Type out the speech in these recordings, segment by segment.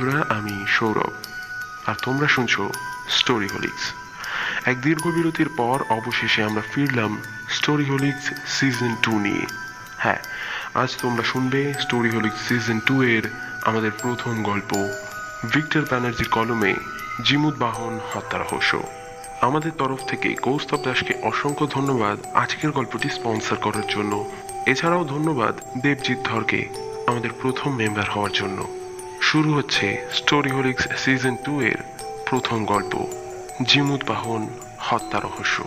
বন্ধুরা, আমি সৌরভ। আর তোমরা শুনছো স্টোরি হোলিক্স এক দীর্ঘ বিরতির পর অবশেষে আমরা ফিরলাম স্টোরি হোলিক্স সিজন টু নিয়ে। হ্যাঁ আজ তোমরা শুনবে স্টোরি হোলিক্স সিজন টু এর আমাদের প্রথম গল্প, ভিক্টর ব্যানার্জির কলমে জিমুদ বাহন হত্যা রহস্য। আমাদের তরফ থেকে কৌস্তব দাসকে অসংখ্য ধন্যবাদ আজকের গল্পটি স্পন্সর করার জন্য। এছাড়াও ধন্যবাদ দেবজিৎ ধরকে আমাদের প্রথম মেম্বার হওয়ার জন্য। শুরু হচ্ছে স্টোরি হোলিক্স সিজন টু এর প্রথম গল্প, জিমুদ বাহন, হত্যা রহস্য।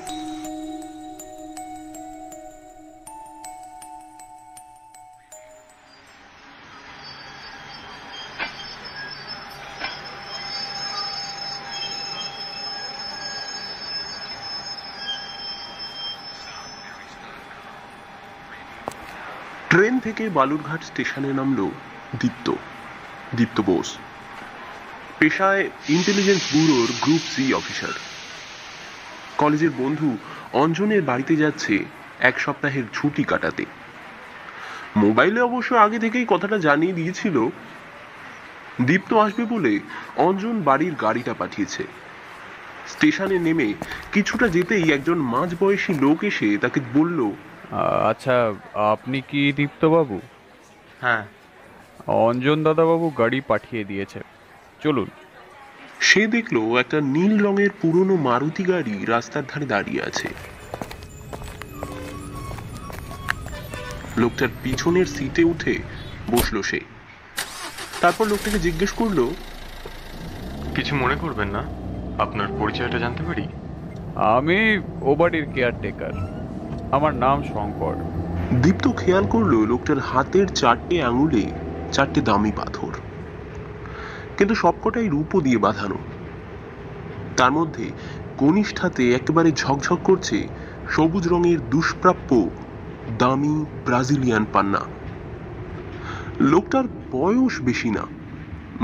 ট্রেন থেকে বালুরঘাট স্টেশনে নামলো দীপ্ত। দীপ্ত বোস। পেশায় ইন্টেলিজেন্স ব্যুরোর গ্রুপ সি অফিসার কলেজের বন্ধু অঞ্জনের বাড়িতে যাচ্ছে এক সপ্তাহের ছুটি কাটাতে। মোবাইলে অবশ্য আগে থেকেই কথাটা জানিয়ে দিয়েছিল দীপ্ত আসবে বলে অঞ্জন বাড়ির গাড়িটা পাঠিয়েছে। স্টেশনে নেমে কিছুটা যেতেই একজন মাঝবয়সী লোক এসে তাকে বলল আচ্ছা আপনি কি দীপ্তবাবু? হ্যাঁ। অঞ্জন দাদাবাবু গাড়ি পাঠিয়ে দিয়েছে। চলুন। সে দেখল একটা নীল রঙের পুরনো মারুতি গাড়ি রাস্তার ধারে দাঁড়িয়ে আছে। লোকটার পিছনের সিটে উঠে বসল সে। তারপর লোকটাকে জিজ্ঞেস করল কিছু মনে করবেন না? আপনার পরিচয়টা জানতে পারি? আমি ও বাড়ির কেয়ারটেকার। আমার নাম শঙ্কর। দীপ্ত খেয়াল করল লোকটার হাতের চারটে আঙুলে চারটে দামি পাথর। কিন্তু সবকটাই রূপো দিয়ে বাঁধানো। তার মধ্যে কনিষ্ঠাতে একেবারে ঝকঝক করছে সবুজ রঙের দুষ্প্রাপ্য দামি ব্রাজিলিয়ান পান্না। লোকটার বয়স বেশি না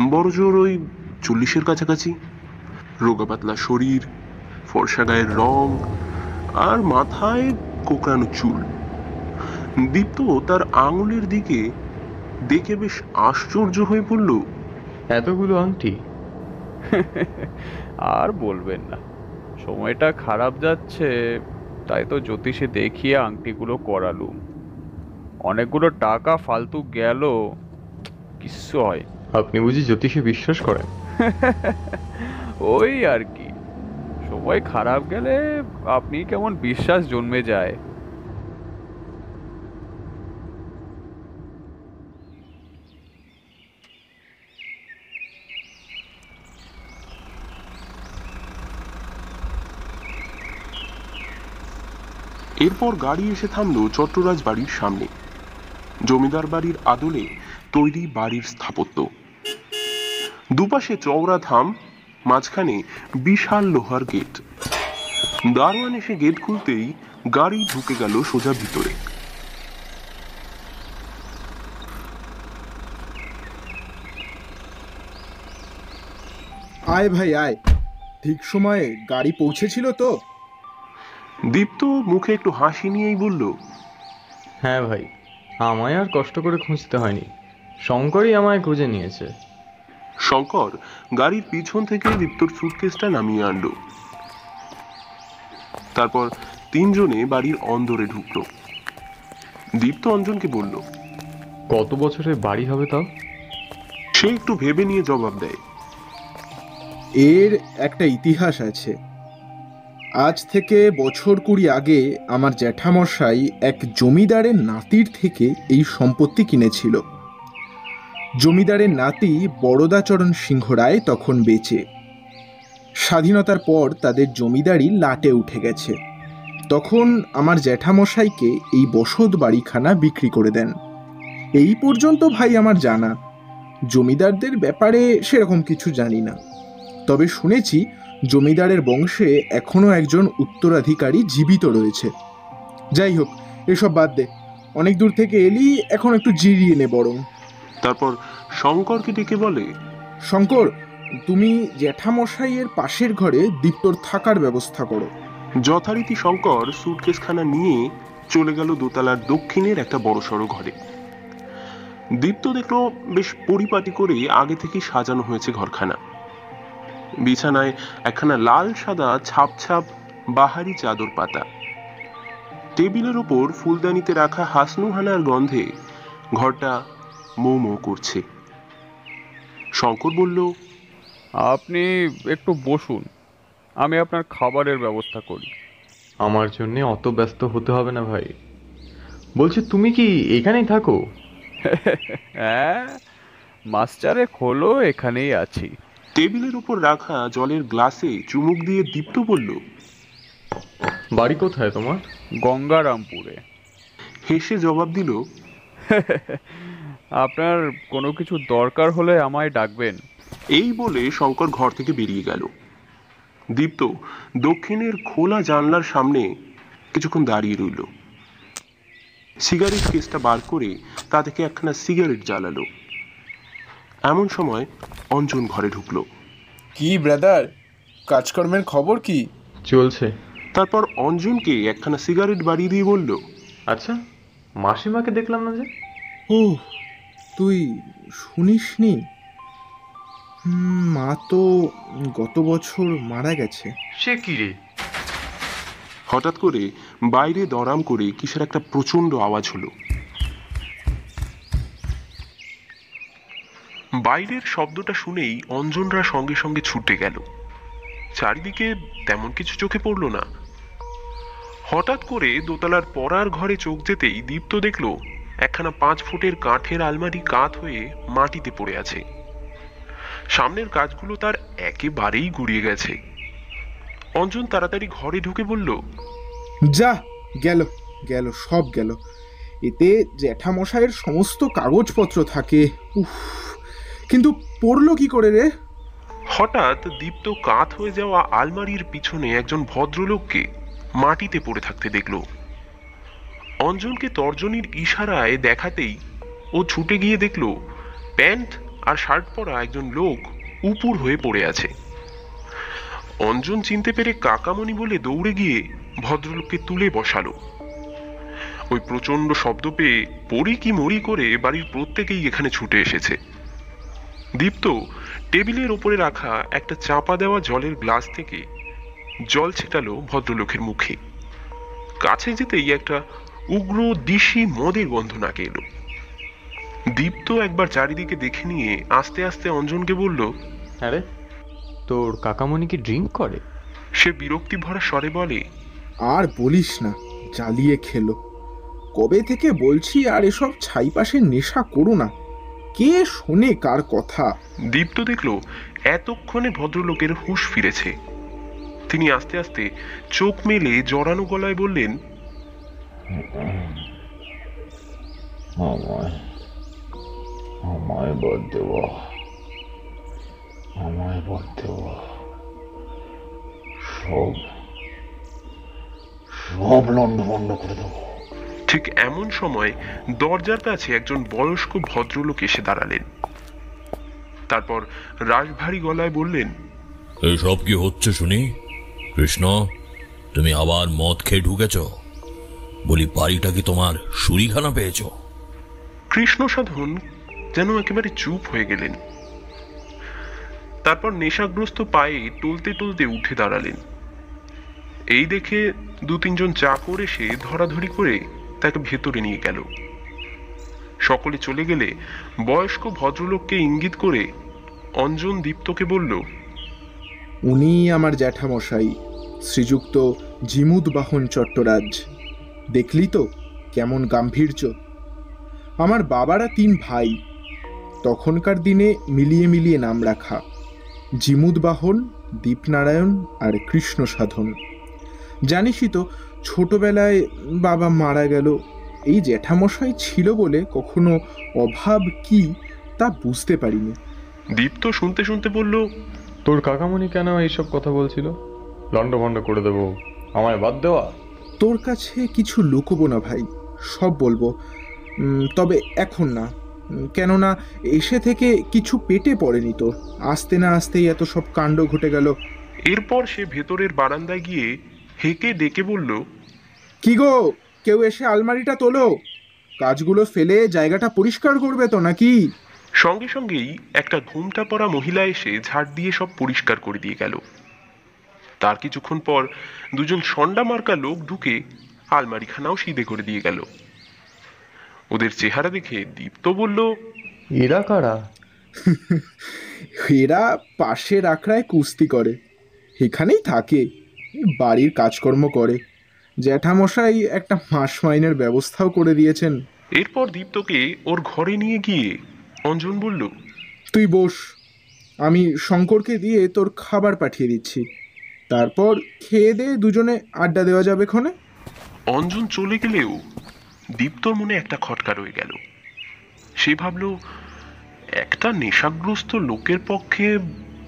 বড় জোর ওই চল্লিশের কাছাকাছি। রোগা পাতলা শরীর, ফর্সা গায়ের রং, আর মাথায় কোকড়ানো চুল। দীপ্ত তার আঙুলের দিকে দেখে বেশ আশ্চর্য হয়ে পড়ল। এতগুলো আংটি? আর বলবেন না। সময়টা খারাপ যাচ্ছে তাই তো জ্যোতিষে দেখিয়ে আংটিগুলো করালুম। অনেকগুলো টাকা ফালতু গেল কিচ্ছু হয়। আপনি বুঝি জ্যোতিষে বিশ্বাস করেন? ওই আর কি। সময় খারাপ গেলে আপনি কেমন বিশ্বাস জন্মে যায়। এরপর গাড়ি এসে থামল চট্টরাজ বাড়ির সামনে। জমিদার বাড়ির আদলে তৈরি বাড়ির স্থাপত্য। দুপাশে চওড়া থাম, মাঝখানে বিশাল লোহার গেট। দারোয়ান এসে গেট খুলতেই গাড়ি ঢুকে গেল সোজা ভিতরে। আয় ভাই, আয়। ঠিক সময়ে গাড়ি পৌঁছেছিল তো? দীপ্ত মুখে একটু হাসি নিয়েই বলল হ্যাঁ ভাই আমায় আর কষ্ট করে খুঁজতে হয়নি। শঙ্করই আমায় খুঁজে নিয়েছে। শঙ্কর গাড়ির পিছন থেকে দীপ্তর সুটকেসটা নামিয়ে আনলো। তারপর তিনজনে বাড়ির অন্দরে ঢুকলো। দীপ্ত অঞ্জনকে বলল কত বছরের বাড়ি হবে তাও? সে একটু ভেবে নিয়ে জবাব দেয়। এর একটা ইতিহাস আছে। আজ থেকে বছর কুড়ি আগে আমার জ্যাঠামশাই এক জমিদারের নাতির থেকে এই সম্পত্তি কিনেছিল। জমিদারের নাতি বরদাচরণ সিংহ রায় তখন বেঁচে। স্বাধীনতার পর তাদের জমিদারি লাটে উঠে গেছে। তখন আমার জ্যাঠামশাইকে এই বসত বাড়িখানা বিক্রি করে দেন। এই পর্যন্ত ভাই আমার জানা। জমিদারদের ব্যাপারে সেরকম কিছু জানি না। তবে শুনেছি জমিদারের বংশে এখনও একজন উত্তরাধিকারী জীবিত রয়েছে। যাই হোক এসব বাদ দে। অনেক দূর থেকে এলি এখন একটু জিরিয়ে নে বরং। তারপর শঙ্করকে ডেকে বলে শঙ্কর তুমি জ্যাঠামশাইয়ের পাশের ঘরে দীপ্তর থাকার ব্যবস্থা করো। যথারীতি শঙ্কর সুটকেসখানা নিয়ে চলে গেল দোতলার দক্ষিণের একটা বড়সড় ঘরে। দীপ্ত দেখল বেশ পরিপাটি করে আগে থেকে সাজানো হয়েছে ঘরখানা। বিছানায় একখানা লাল সাদা ছাপ ছাপ বাহারি চাদর পাতা। টেবিলের ওপর ফুলদানিতে রাখা হাসনুহানার গন্ধে ঘরটা মৌ মৌ করছে। শঙ্কর বলল আপনি একটু বসুন আমি আপনার খাবারের ব্যবস্থা করি। আমার জন্যে অত ব্যস্ত হতে হবে না ভাই। বলছি তুমি কি এখানেই থাকো? হ্যাঁ মাস্টারে খোলো এখানেই আছি। টেবিলের উপর রাখা জলের গ্লাসে চুমুক দিয়ে দীপ্ত বলল বাড়ি কোথায় তোমার? গঙ্গারামপুরে। হেসে জবাব দিল আপনার কোনো কিছু দরকার হলে আমায় ডাকবেন। এই বলে শঙ্কর ঘর থেকে বেরিয়ে গেল। দীপ্ত দক্ষিণের খোলা জানলার সামনে কিছুক্ষণ দাঁড়িয়ে রইল। সিগারেট কেসটা বার করে তা থেকে একখানা সিগারেট জ্বালালো। এমন সময় অঞ্জন ঘরে ঢুকলো। কি ব্রাদার? কাজকর্মের খবর কি? চলছে। তারপর অঞ্জনকে একখানা সিগারেট বাড়িয়ে দিয়ে বলল আচ্ছা মাসিমাকে দেখলাম না যে? ও তুই শুনিসনি? হুম, মা তো গত বছর মারা গেছে। সে কি রে? হঠাৎ করে বাইরে দরাম করে কিসের একটা প্রচণ্ড আওয়াজ হলো। বাইরের শব্দটা শুনেই অঞ্জনরা সঙ্গে সঙ্গে ছুটে গেল। চারিদিকে তেমন কিছু চোখে পড়ল না। হঠাৎ করে দোতলার পড়ার ঘরে চোখ যেতেই দীপ্ত দেখল, একখানা পাঁচ ফুটের কাঠের আলমারি কাত হয়ে মাটিতে পড়ে আছে। সামনের কাজগুলো তার একেবারেই গুড়িয়ে গেছে। অঞ্জন তাড়াতাড়ি ঘরে ঢুকে বলল, যা, গেল গেল, সব গেল। এতে জ্যাঠামশাইয়ের সমস্ত কাগজপত্র থাকে। উফ কিন্তু পড়ল কি করে রে? হঠাৎ দীপ্ত কাত হয়ে যাওয়া আলমারির পিছনে একজন ভদ্রলোককে মাটিতে পড়ে থাকতে দেখল। অঞ্জনকে তর্জনীর ইশারায় দেখাতেই ও ছুটে গিয়ে দেখল, প্যান্ট আর শার্ট পরা একজন লোক উপুর হয়ে পড়ে আছে। অঞ্জন চিনতে পেরে কাকামণি বলে দৌড়ে গিয়ে ভদ্রলোককে তুলে বসালো। ওই প্রচণ্ড শব্দ পেয়ে পড়ি কি মরি করে বাড়ির প্রত্যেকেই এখানে ছুটে এসেছে। দীপ্ত টেবিলের ওপরে রাখা একটা চাপা দেওয়া জলের গ্লাস থেকে জল ছেটালো ভদ্রলোকের মুখে। কাছে যেতেই একটা উগ্র দিশি মদের গন্ধ নাকে এলো। দীপ্ত একবার চারিদিকে দেখে নিয়ে আস্তে আস্তে অঞ্জনকে বলল আরে তোর কাকামণি কি ড্রিঙ্ক করে? সে বিরক্তি ভরা স্বরে বলে আর বলিস না জ্বালিয়ে খেলো। কবে থেকে বলছি আর এসব ছাইপাশের নেশা করো না। কে শোনে কার কথা? দীপ্ত দেখল এতক্ষণে ভদ্রলোকের হুঁশ ফিরেছে। তিনি আস্তে আস্তে চোখ মেলে জড়ানো গলায় বললেন আমায় সব সব লন্ড বন্ধ করে দেবো। ঠিক এমন সময় দরজার কাছে একজন বয়স্ক ভদ্রলোক এসে দাঁড়ালেন। তারপর রাশভারী গলায় বললেন এসব কি হচ্ছে শুনি? কৃষ্ণ তুমি আবার মদ খেয়ে ঢুকেছ? বলি বাড়িটা কি তোমার সুরিখানা পেয়েছ? কৃষ্ণ সাধন যেন একেবারে চুপ হয়ে গেলেন। তারপর নেশাগ্রস্ত পায়ে টলতে টলতে উঠে দাঁড়ালেন। এই দেখে দু তিনজন চাকর এসে ধরাধরি করে তাকে ভেতরে নিয়ে গেল। সকলে চলে গেলে বয়স্ক ভদ্রলোককে ইঙ্গিত করে অঞ্জন দীপ্তকে বলল উনি আমার জ্যাঠামশাই, শ্রীযুক্ত জিমুদ বাহন চট্টরাজ। দেখলি তো কেমন গাম্ভীর্য। আমার বাবারা তিন ভাই, তখনকার দিনে মিলিয়ে মিলিয়ে নাম রাখা। জিমুদ বাহন, দীপনারায়ণ আর কৃষ্ণ সাধন জানিসই তো ছোটবেলায় বাবা মারা গেল। এই জ্যাঠামশাই ছিল বলে কখনো অভাব কি তা বুঝতে পারিনি। দীপ্ত শুনতে শুনতে বলল তোর কাকামণি কেন এইসব কথা বলছিল? লন্ড ভন্ড করে দেবো আমায় বাদ দেওয়া? তোর কাছে কিছু লুকোবো না ভাই সব বলব। তবে এখন না। কেননা এসে থেকে কিছু পেটে পড়েনি তোর আসতে না আসতেই এত সব কাণ্ড ঘটে গেল। এরপর সে ভেতরের বারান্দায় গিয়ে হেঁকে ডেকে বলল কি গো কেউ এসে আলমারিটা তোলো? কাজগুলো ফেলে জায়গাটা পরিষ্কার করবে তো নাকি? সঙ্গে সঙ্গেই একটা ঘুমটা পড়া মহিলা এসে ঝাড় দিয়ে সব পরিষ্কার করে দিয়ে গেল। তার কিছুক্ষণ পর দুজন সন্ডা মার্কা লোক ঢুকে আলমারিখানাও সিধে করে দিয়ে গেল। ওদের চেহারা দেখে দীপ্ত বলল এরা কারা? এরা পাশের আখড়ায় কুস্তি করে। এখানেই থাকে। বাড়ির কাজকর্ম করে। জ্যাঠামশাই একটা মাস মাইনের ব্যবস্থাও করে দিয়েছেন। এরপর দীপ্তকে ওর ঘরে নিয়ে গিয়ে অঞ্জন বলল তুই বস আমি শঙ্করকে দিয়ে তোর খাবার পাঠিয়ে দিচ্ছি। তারপর খেয়ে দিয়ে দুজনে আড্ডা দেওয়া যাবে ক্ষণে। অঞ্জন চলে গেলেও দীপ্তর মনে একটা খটকা রয়ে গেল। সে ভাবল একটা নেশাগ্রস্ত লোকের পক্ষে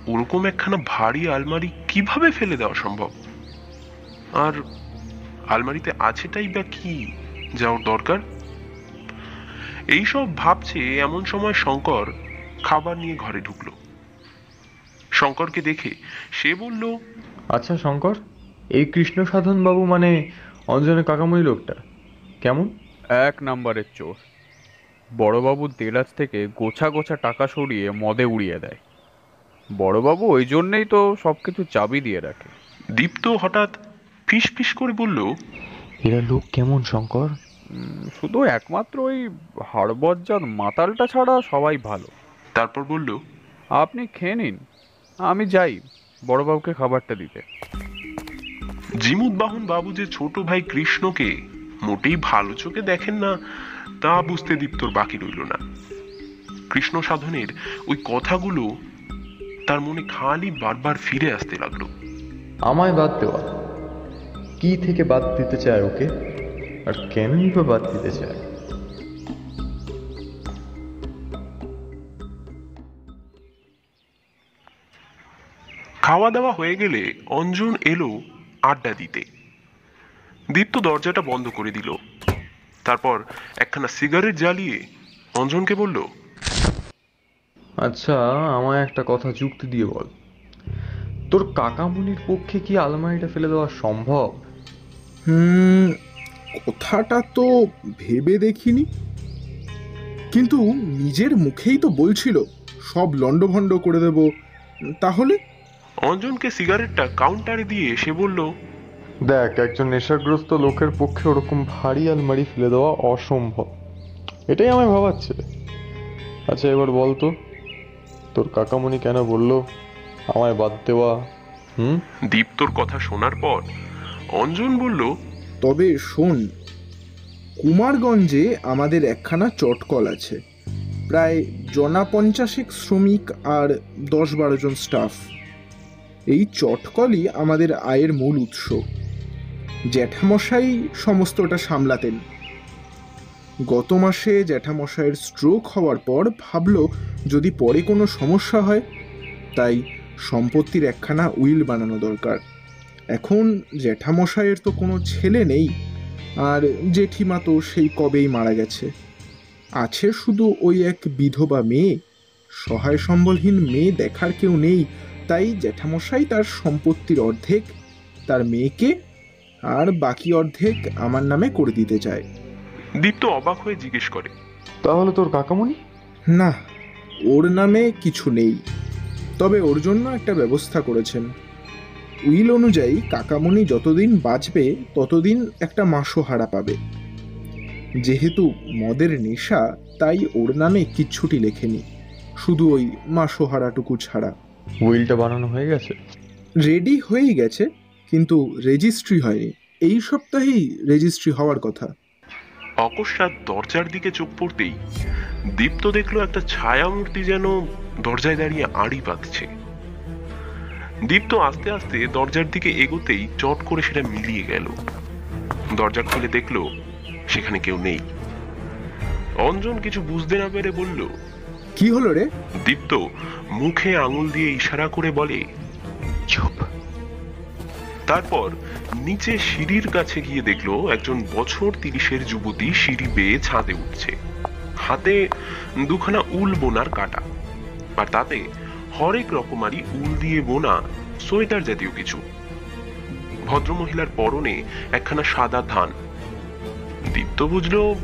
ওরকম একখানা ভারী আলমারি কীভাবে ফেলে দেওয়া সম্ভব? আর আলমারিতে আছেটাই বা কি যা ওর দরকার? এইসব ভাবছে এমন সময় শঙ্কর খাবার নিয়ে ঘরে ঢুকলো। শঙ্করকে দেখে সে বলল আচ্ছা শঙ্কর এই কৃষ্ণ সাধন বাবু মানে অঞ্জনের কাকামুনি লোকটা। কেমন? এক নাম্বারের চোর। বড়বাবুর দেরাজ থেকে গোছা গোছা টাকা সরিয়ে মদে উড়িয়ে দেয়। বড়বাবু ওই জন্যেই তো সব কিছু চাবি দিয়ে রাখে। দীপ্ত হঠাৎ ফিস ফিস করে বলল এরা লোক কেমন শঙ্কর? শুধু একমাত্র ওই হাড়বজ্জার মাতালটা ছাড়া সবাই ভালো। তারপর বলল আপনি খেয়ে নিন আমি যাই বড়বাবুকে খাবারটা দিতে। জিমুদ্বাহন বাবু যে ছোট ভাই কৃষ্ণকে মোটেই ভালো চোখে দেখেন না তা বুঝতে দীপ্তর বাকি রইল না। কৃষ্ণ সাধনের ওই কথাগুলো তার মনে খালি বারবার ফিরে আসতে লাগল। আমায় বাদ দেওয়া। কি থেকে বাদ দিতে চায় ওকে? আর কেনই বা বাদ দিতে চায়? খাওয়া দাওয়া হয়ে গেলে অঞ্জন এলো আড্ডা দিতে। দীপ্ত দরজাটা বন্ধ করে দিল। তারপর একখানা সিগারেট জ্বালিয়ে অঞ্জনকে বলল আচ্ছা আমায় একটা কথা যুক্তি দিয়ে বল। তোর কাকামুনির পক্ষে কি আলমারিটা ফেলে দেওয়া সম্ভব? কথাটা তো ভেবে দেখিনি। কিন্তু নিজের মুখেই তো বলছিল সব লণ্ডভণ্ড করে দেব। তাহলে? অঞ্জনকে সিগারেটটা কাউন্টারে দিয়ে এসে বলল দেখ একজন নেশাগ্রস্ত লোকের পক্ষে ওরকম ভারী আলমারি ফেলে দেওয়া অসম্ভব। এটাই আমায় ভাবাচ্ছে। আচ্ছা এবার বল তো তোর কাকামণি কেন বলল আমায় বাদ দেওয়া হুম? দীপ্তর কথা শোনার পর অঞ্জন বলল, তবে শোন, কুমারগঞ্জে আমাদের একখানা চটকল আছে। প্রায় জনা পঞ্চাশেক শ্রমিক আর দশ বারো জন স্টাফ। এই চটকলই আমাদের আয়ের মূল উৎস। জ্যাঠামশাই সমস্তটা সামলাতেন। গত মাসে জ্যাঠামশাইয়ের স্ট্রোক হওয়ার পর ভাবল, যদি পরে কোনো সমস্যা হয়, তাই সম্পত্তির একখানা উইল বানানো দরকার। এখন জ্যাঠামশাইয়ের তো কোনো ছেলে নেই আর জেঠিমা তো সেই কবেই মারা গেছে। আছে শুধু ওই এক বিধবা মেয়ে সহায় সম্বলহীন মেয়ে দেখার কেউ নেই তাই জ্যাঠামশাই তার সম্পত্তির অর্ধেক তার মেয়েকে আর বাকি অর্ধেক আমার নামে করে দিতে চায়। দীপ্ত অবাক হয়ে জিজ্ঞেস করে তাহলে তোর কাকামণি? না ওর নামে কিছু নেই তবে ওর জন্য একটা ব্যবস্থা করেছেন। উইল অনুযায়ী কাকামণি যতদিন বাঁচবে ততদিন একটা মাসোহারা পাবে। যেহেতু মদের নেশা তাই ওর নামে কিচ্ছুটি লেখেনি। শুধু ওই মাসোহারাটুকু ছাড়া। উইলটা বানানো হয়ে গেছে? রেডি হয়েই গেছে কিন্তু রেজিস্ট্রি হয়নি। এই সপ্তাহেই রেজিস্ট্রি হওয়ার কথা। অকস্মাৎ দরজার দিকে চোখ পড়তেই দীপ্ত দেখল একটা ছায়া মূর্তি যেন দরজায় দাঁড়িয়ে আড়ি পাতছে দীপ্ত আস্তে আস্তে দরজার দিকে এগোতেই চট করে সেটা মিলিয়ে গেল। দরজা খুলে দেখল সেখানে কেউ নেই। অঞ্জন কিছু বুঝতে না পেরে বলল কি হলো রে? দীপ্ত মুখে আঙুল দিয়ে ইশারা করে বলে চুপ। তারপর নিচে সিঁড়ির কাছে গিয়ে দেখল একজন বছর তিরিশের যুবতী সিঁড়ি বেয়ে ছাদে উঠছে। হাতে দুখানা উল বোনার কাটা। আর তাতে হরেক রকমারি উল দিয়ে বোনা সোয়েটার জাতীয় কিছু। ভদ্রমহিলার পরনে একখানা সাদা ধান দীপ্ত বুঝলো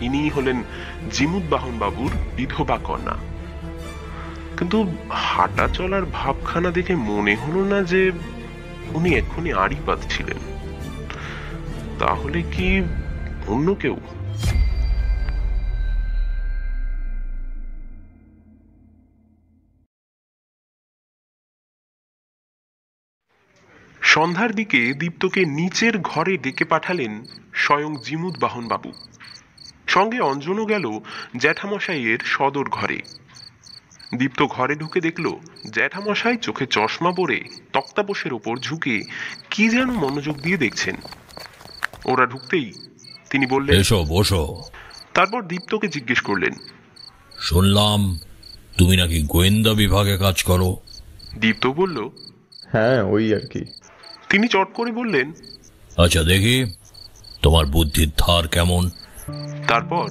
ইনিই হলেন জিমুদ্বাহন বাবুর বিধবা কন্যা। কিন্তু হাঁটা চলার ভাবখানা দেখে মনে হলো না যে উনি এক্ষুনি আড়ি ছিলেন। তাহলে কি অন্য কেউ? সন্ধ্যার দিকে দীপ্তকে নিচের ঘরে ডেকে পাঠালেন স্বয়ং জিমুদ বাহন বাবু সঙ্গে অঞ্জনও গেল জ্যাঠামশাইয়ের সদর ঘরে। দীপ্ত ঘরে ঢুকে দেখল জ্যাঠামশাই চোখে চশমা পরে তক্তাপোষের ওপর ঝুঁকে কি যেন মনোযোগ দিয়ে দেখছেন। ওরা ঢুকতেই তিনি বললেন এসো বসো। তারপর দীপ্তকে জিজ্ঞেস করলেন শুনলাম তুমি নাকি গোয়েন্দা বিভাগে কাজ করো। দীপ্ত বলল হ্যাঁ ওই আর কি। তিনি চট করে বললেন আচ্ছা দেখি তোমার বুদ্ধির ধার কেমন। তারপর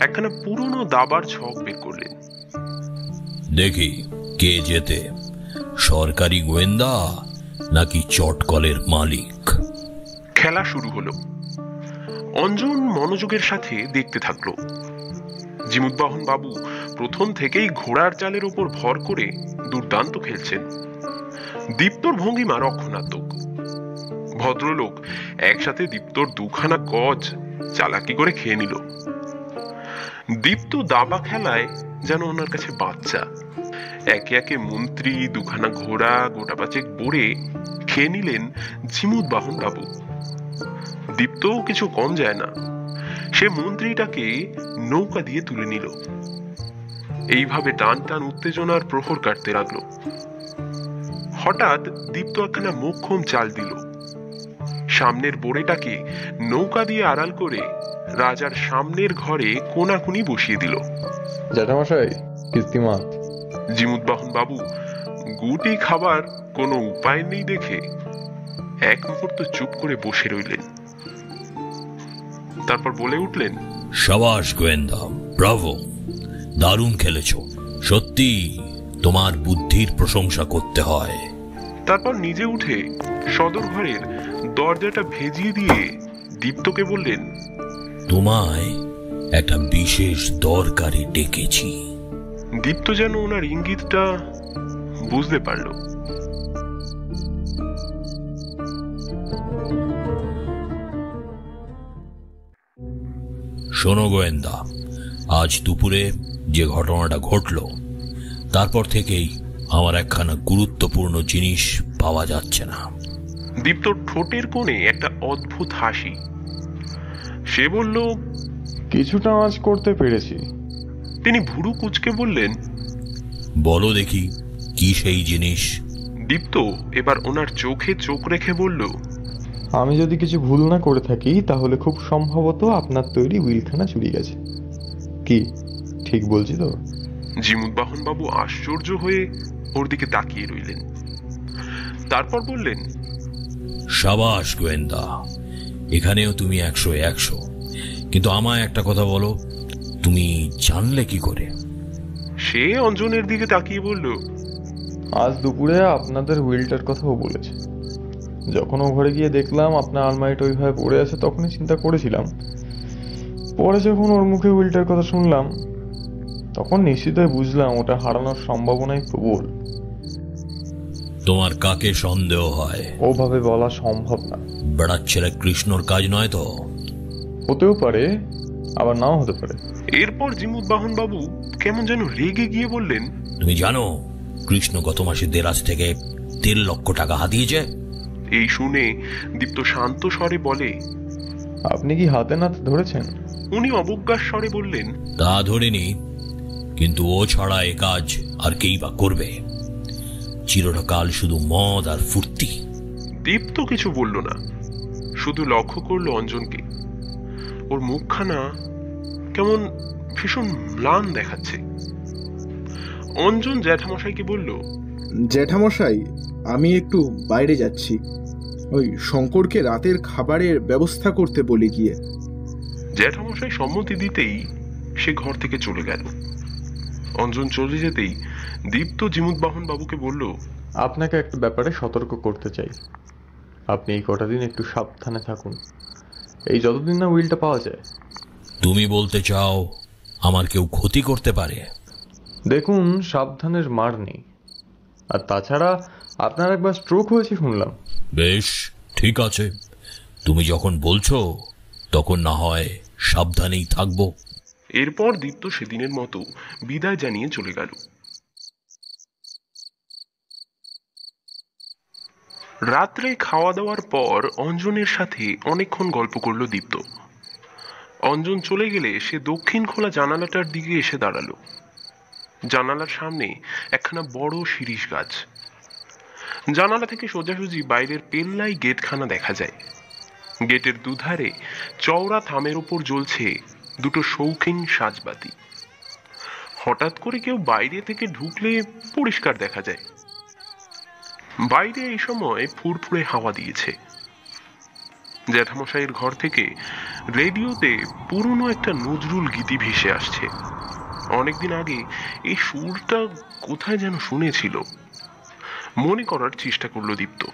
একখানা পুরনো দাবার ছক বের করলেন। দেখি কে যেতে সরকারি গোয়েন্দা নাকি চটকলের মালিক। খেলা শুরু হলো। অঞ্জন মনোযোগের সাথে দেখতে থাকল। জিমুদ্বাহন বাবু প্রথম থেকেই ঘোড়ার চালের ওপর ভর করে দুর্দান্ত খেলছেন। দীপ্তর ভঙ্গিমা রক্ষণাত্মক। ভদ্রলোক একসাথে দীপ্তর দুখানা গজ চালাকি করে খেয়ে নিল। দীপ্ত দাবা খেলায় যেন ওনার কাছে বাচ্চা। একে একে মন্ত্রী, দুখানা ঘোড়া, গোটা পাচেক বড়ে খেয়ে নিলেন ঝিমুদ বাহন বাবু। দীপ্তও কিছু কম যায় না। সে মন্ত্রীটাকে নৌকা দিয়ে তুলে নিল। এইভাবে টান টান উত্তেজনার প্রহর কাটতে লাগল। হঠাৎ দীপ্ত একখানা মোক্ষম চাল দিল। সামনের বোড়েটাকে নৌকা দিয়ে আড়াল করে রাজার সামনের ঘরে কোনাকুনি বসিয়ে দিল। জ্যাঠামশাই কিস্তিমাত জিমুদ্বাহন বাবু গুটি খাবার কোনো উপায় নেই দেখে এক মুহূর্ত চুপ করে বসে রইলেন। তারপর বলে উঠলেন সাবাস গোয়েন্দা ব্রাভো দারুণ খেলেছ। সত্যি তোমার বুদ্ধির প্রশংসা করতে হয়। তারপর নিজে উঠে সদর ঘরের দরজাটা ভেজিয়ে দিয়ে দীপ্তকে বললেন তোমায় একটা বিশেষ দরকারে ডেকেছি। দীপ্ত যেন ওনার ইঙ্গিতটা বুঝতে পারল। শোনো গোয়েন্দা আজ দুপুরে যে ঘটনাটা ঘটল তারপর থেকেই আমার একখানা গুরুত্বপূর্ণ জিনিস পাওয়া যাচ্ছে না। দীপ্তর ঠোঁটের কোণে একটা অদ্ভুত হাসি। সে বলল কিছুটা আজ করতে পেরেছি। তিনি ভুরু কুচকে বললেন বলো দেখি কি সেই জিনিস? দীপ্ত এবার ওনার চোখে চোখ রেখে বলল আমি যদি কিছু ভুল না করে থাকি তাহলে খুব সম্ভবত আপনার তৈরি উইলখানা চুরি গেছে। কি ঠিক বলছি তো? জিমুদ্বাহন বাবু আশ্চর্য হয়ে ওর দিকে তাকিয়ে রইলেন। তারপর বললেন সাবাস গোয়েন্দা। এখানেও তুমি একশো একশো। কিন্তু আমায় একটা কথা বলো তুমি জানলে কি করে? সে অঞ্জনের দিকে তাকিয়ে বলল আজ দুপুরে আপনাদের উইলটার কথাও বলেছে। যখন ও ঘরে গিয়ে দেখলাম আপনার আলমারিটা ওইভাবে পড়ে আছে তখনই চিন্তা করেছিলাম। পরে যখন ওর মুখে উইলটার কথা শুনলাম তখন নিশ্চিতই বুঝলাম ওটা হারানোর সম্ভাবনাই প্রবল। তোমার কাকে সন্দেহ হয়? ওভাবে বলা সম্ভব না। বেড়ার ছেলে কৃষ্ণর কাজ নয় তো? হতেও পারে আবার নাও হতে পারে। এরপর জিমুদ্বাহন বাবু কেমন যেন রেগে গিয়ে বললেন তুমি জানো কৃষ্ণ গত মাসে দেরাজ থেকে দেড় লক্ষ টাকা হাতিয়েছে? এই শুনে দীপ্ত শান্ত স্বরে বলে আপনি কি হাতে নাতে ধরেছেন? উনি অবজ্ঞার স্বরে বললেন তা ধরিনি কিন্তু ও ছাড়া এ কাজ আর কেই বা করবে? চিরকাল শুধু মদ আর ফুর্তি। দীপ্ত কিছু বলল না শুধু লক্ষ্য করল অঞ্জনকে। ওর মুখখানা কেমন ভীষণ ম্লান দেখাচ্ছে। অঞ্জন জ্যাঠামশাইকে বলল? জ্যাঠামশাই আমি একটু বাইরে যাচ্ছি। ওই শঙ্করকে রাতের খাবারের ব্যবস্থা করতে বলে গিয়ে। জ্যাঠামশাই সম্মতি দিতেই সে ঘর থেকে চলে গেল। অঞ্জন চলে যেতেই দীপ্ত জিমুদ্বাহন বাবুকে বলল আপনাকে একটা ব্যাপারে সতর্ক করতে চাই। আপনি এই কটা দিন একটু সাবধানে থাকুন। এই যতদিন না উইলটা পাওয়া যায়। তুমি বলতে চাও আমার কেউ ক্ষতি করতে পারে? দেখুন সাবধানের মার নেই। আর তাছাড়া আপনার একবার স্ট্রোক হয়েছে শুনলাম। বেশ ঠিক আছে। তুমি যখন বলছো তখন না হয় সাবধানেই থাকব। এরপর দীপ্ত সেদিনের মতো বিদায় জানিয়ে চলে গেল। রাত্রে খাওয়া দাওয়ার পর অঞ্জনের সাথে অনেকক্ষণ গল্প করল দীপ্ত। অঞ্জন চলে গেলে সে দক্ষিণ খোলা জানালাটার দিকে এসে দাঁড়াল। জানালার সামনে একখানা বড় শিরিষ গাছ। জানালা থেকে সোজাসুজি বাইরের পেল্লাই গেটখানা দেখা যায়। গেটের দুধারে চওড়া থামের ওপর জ্বলছে দুটো শৌখিন সাজবাতি। হঠাৎ করে কেউ বাইরে থেকে ঢুকলে পরিষ্কার দেখা যায়। বাইরে এই সময় ফুরফুরে হাওয়া দিয়েছে। জ্যাঠামশাইয়ের ঘর থেকে রেডিওতে পুরনো একটা নজরুল গীতি ভেসে আসছে। অনেকদিন আগে এই সুরটা কোথায় যেন শুনেছিল। মনে করার চেষ্টা করল দীপ্ত।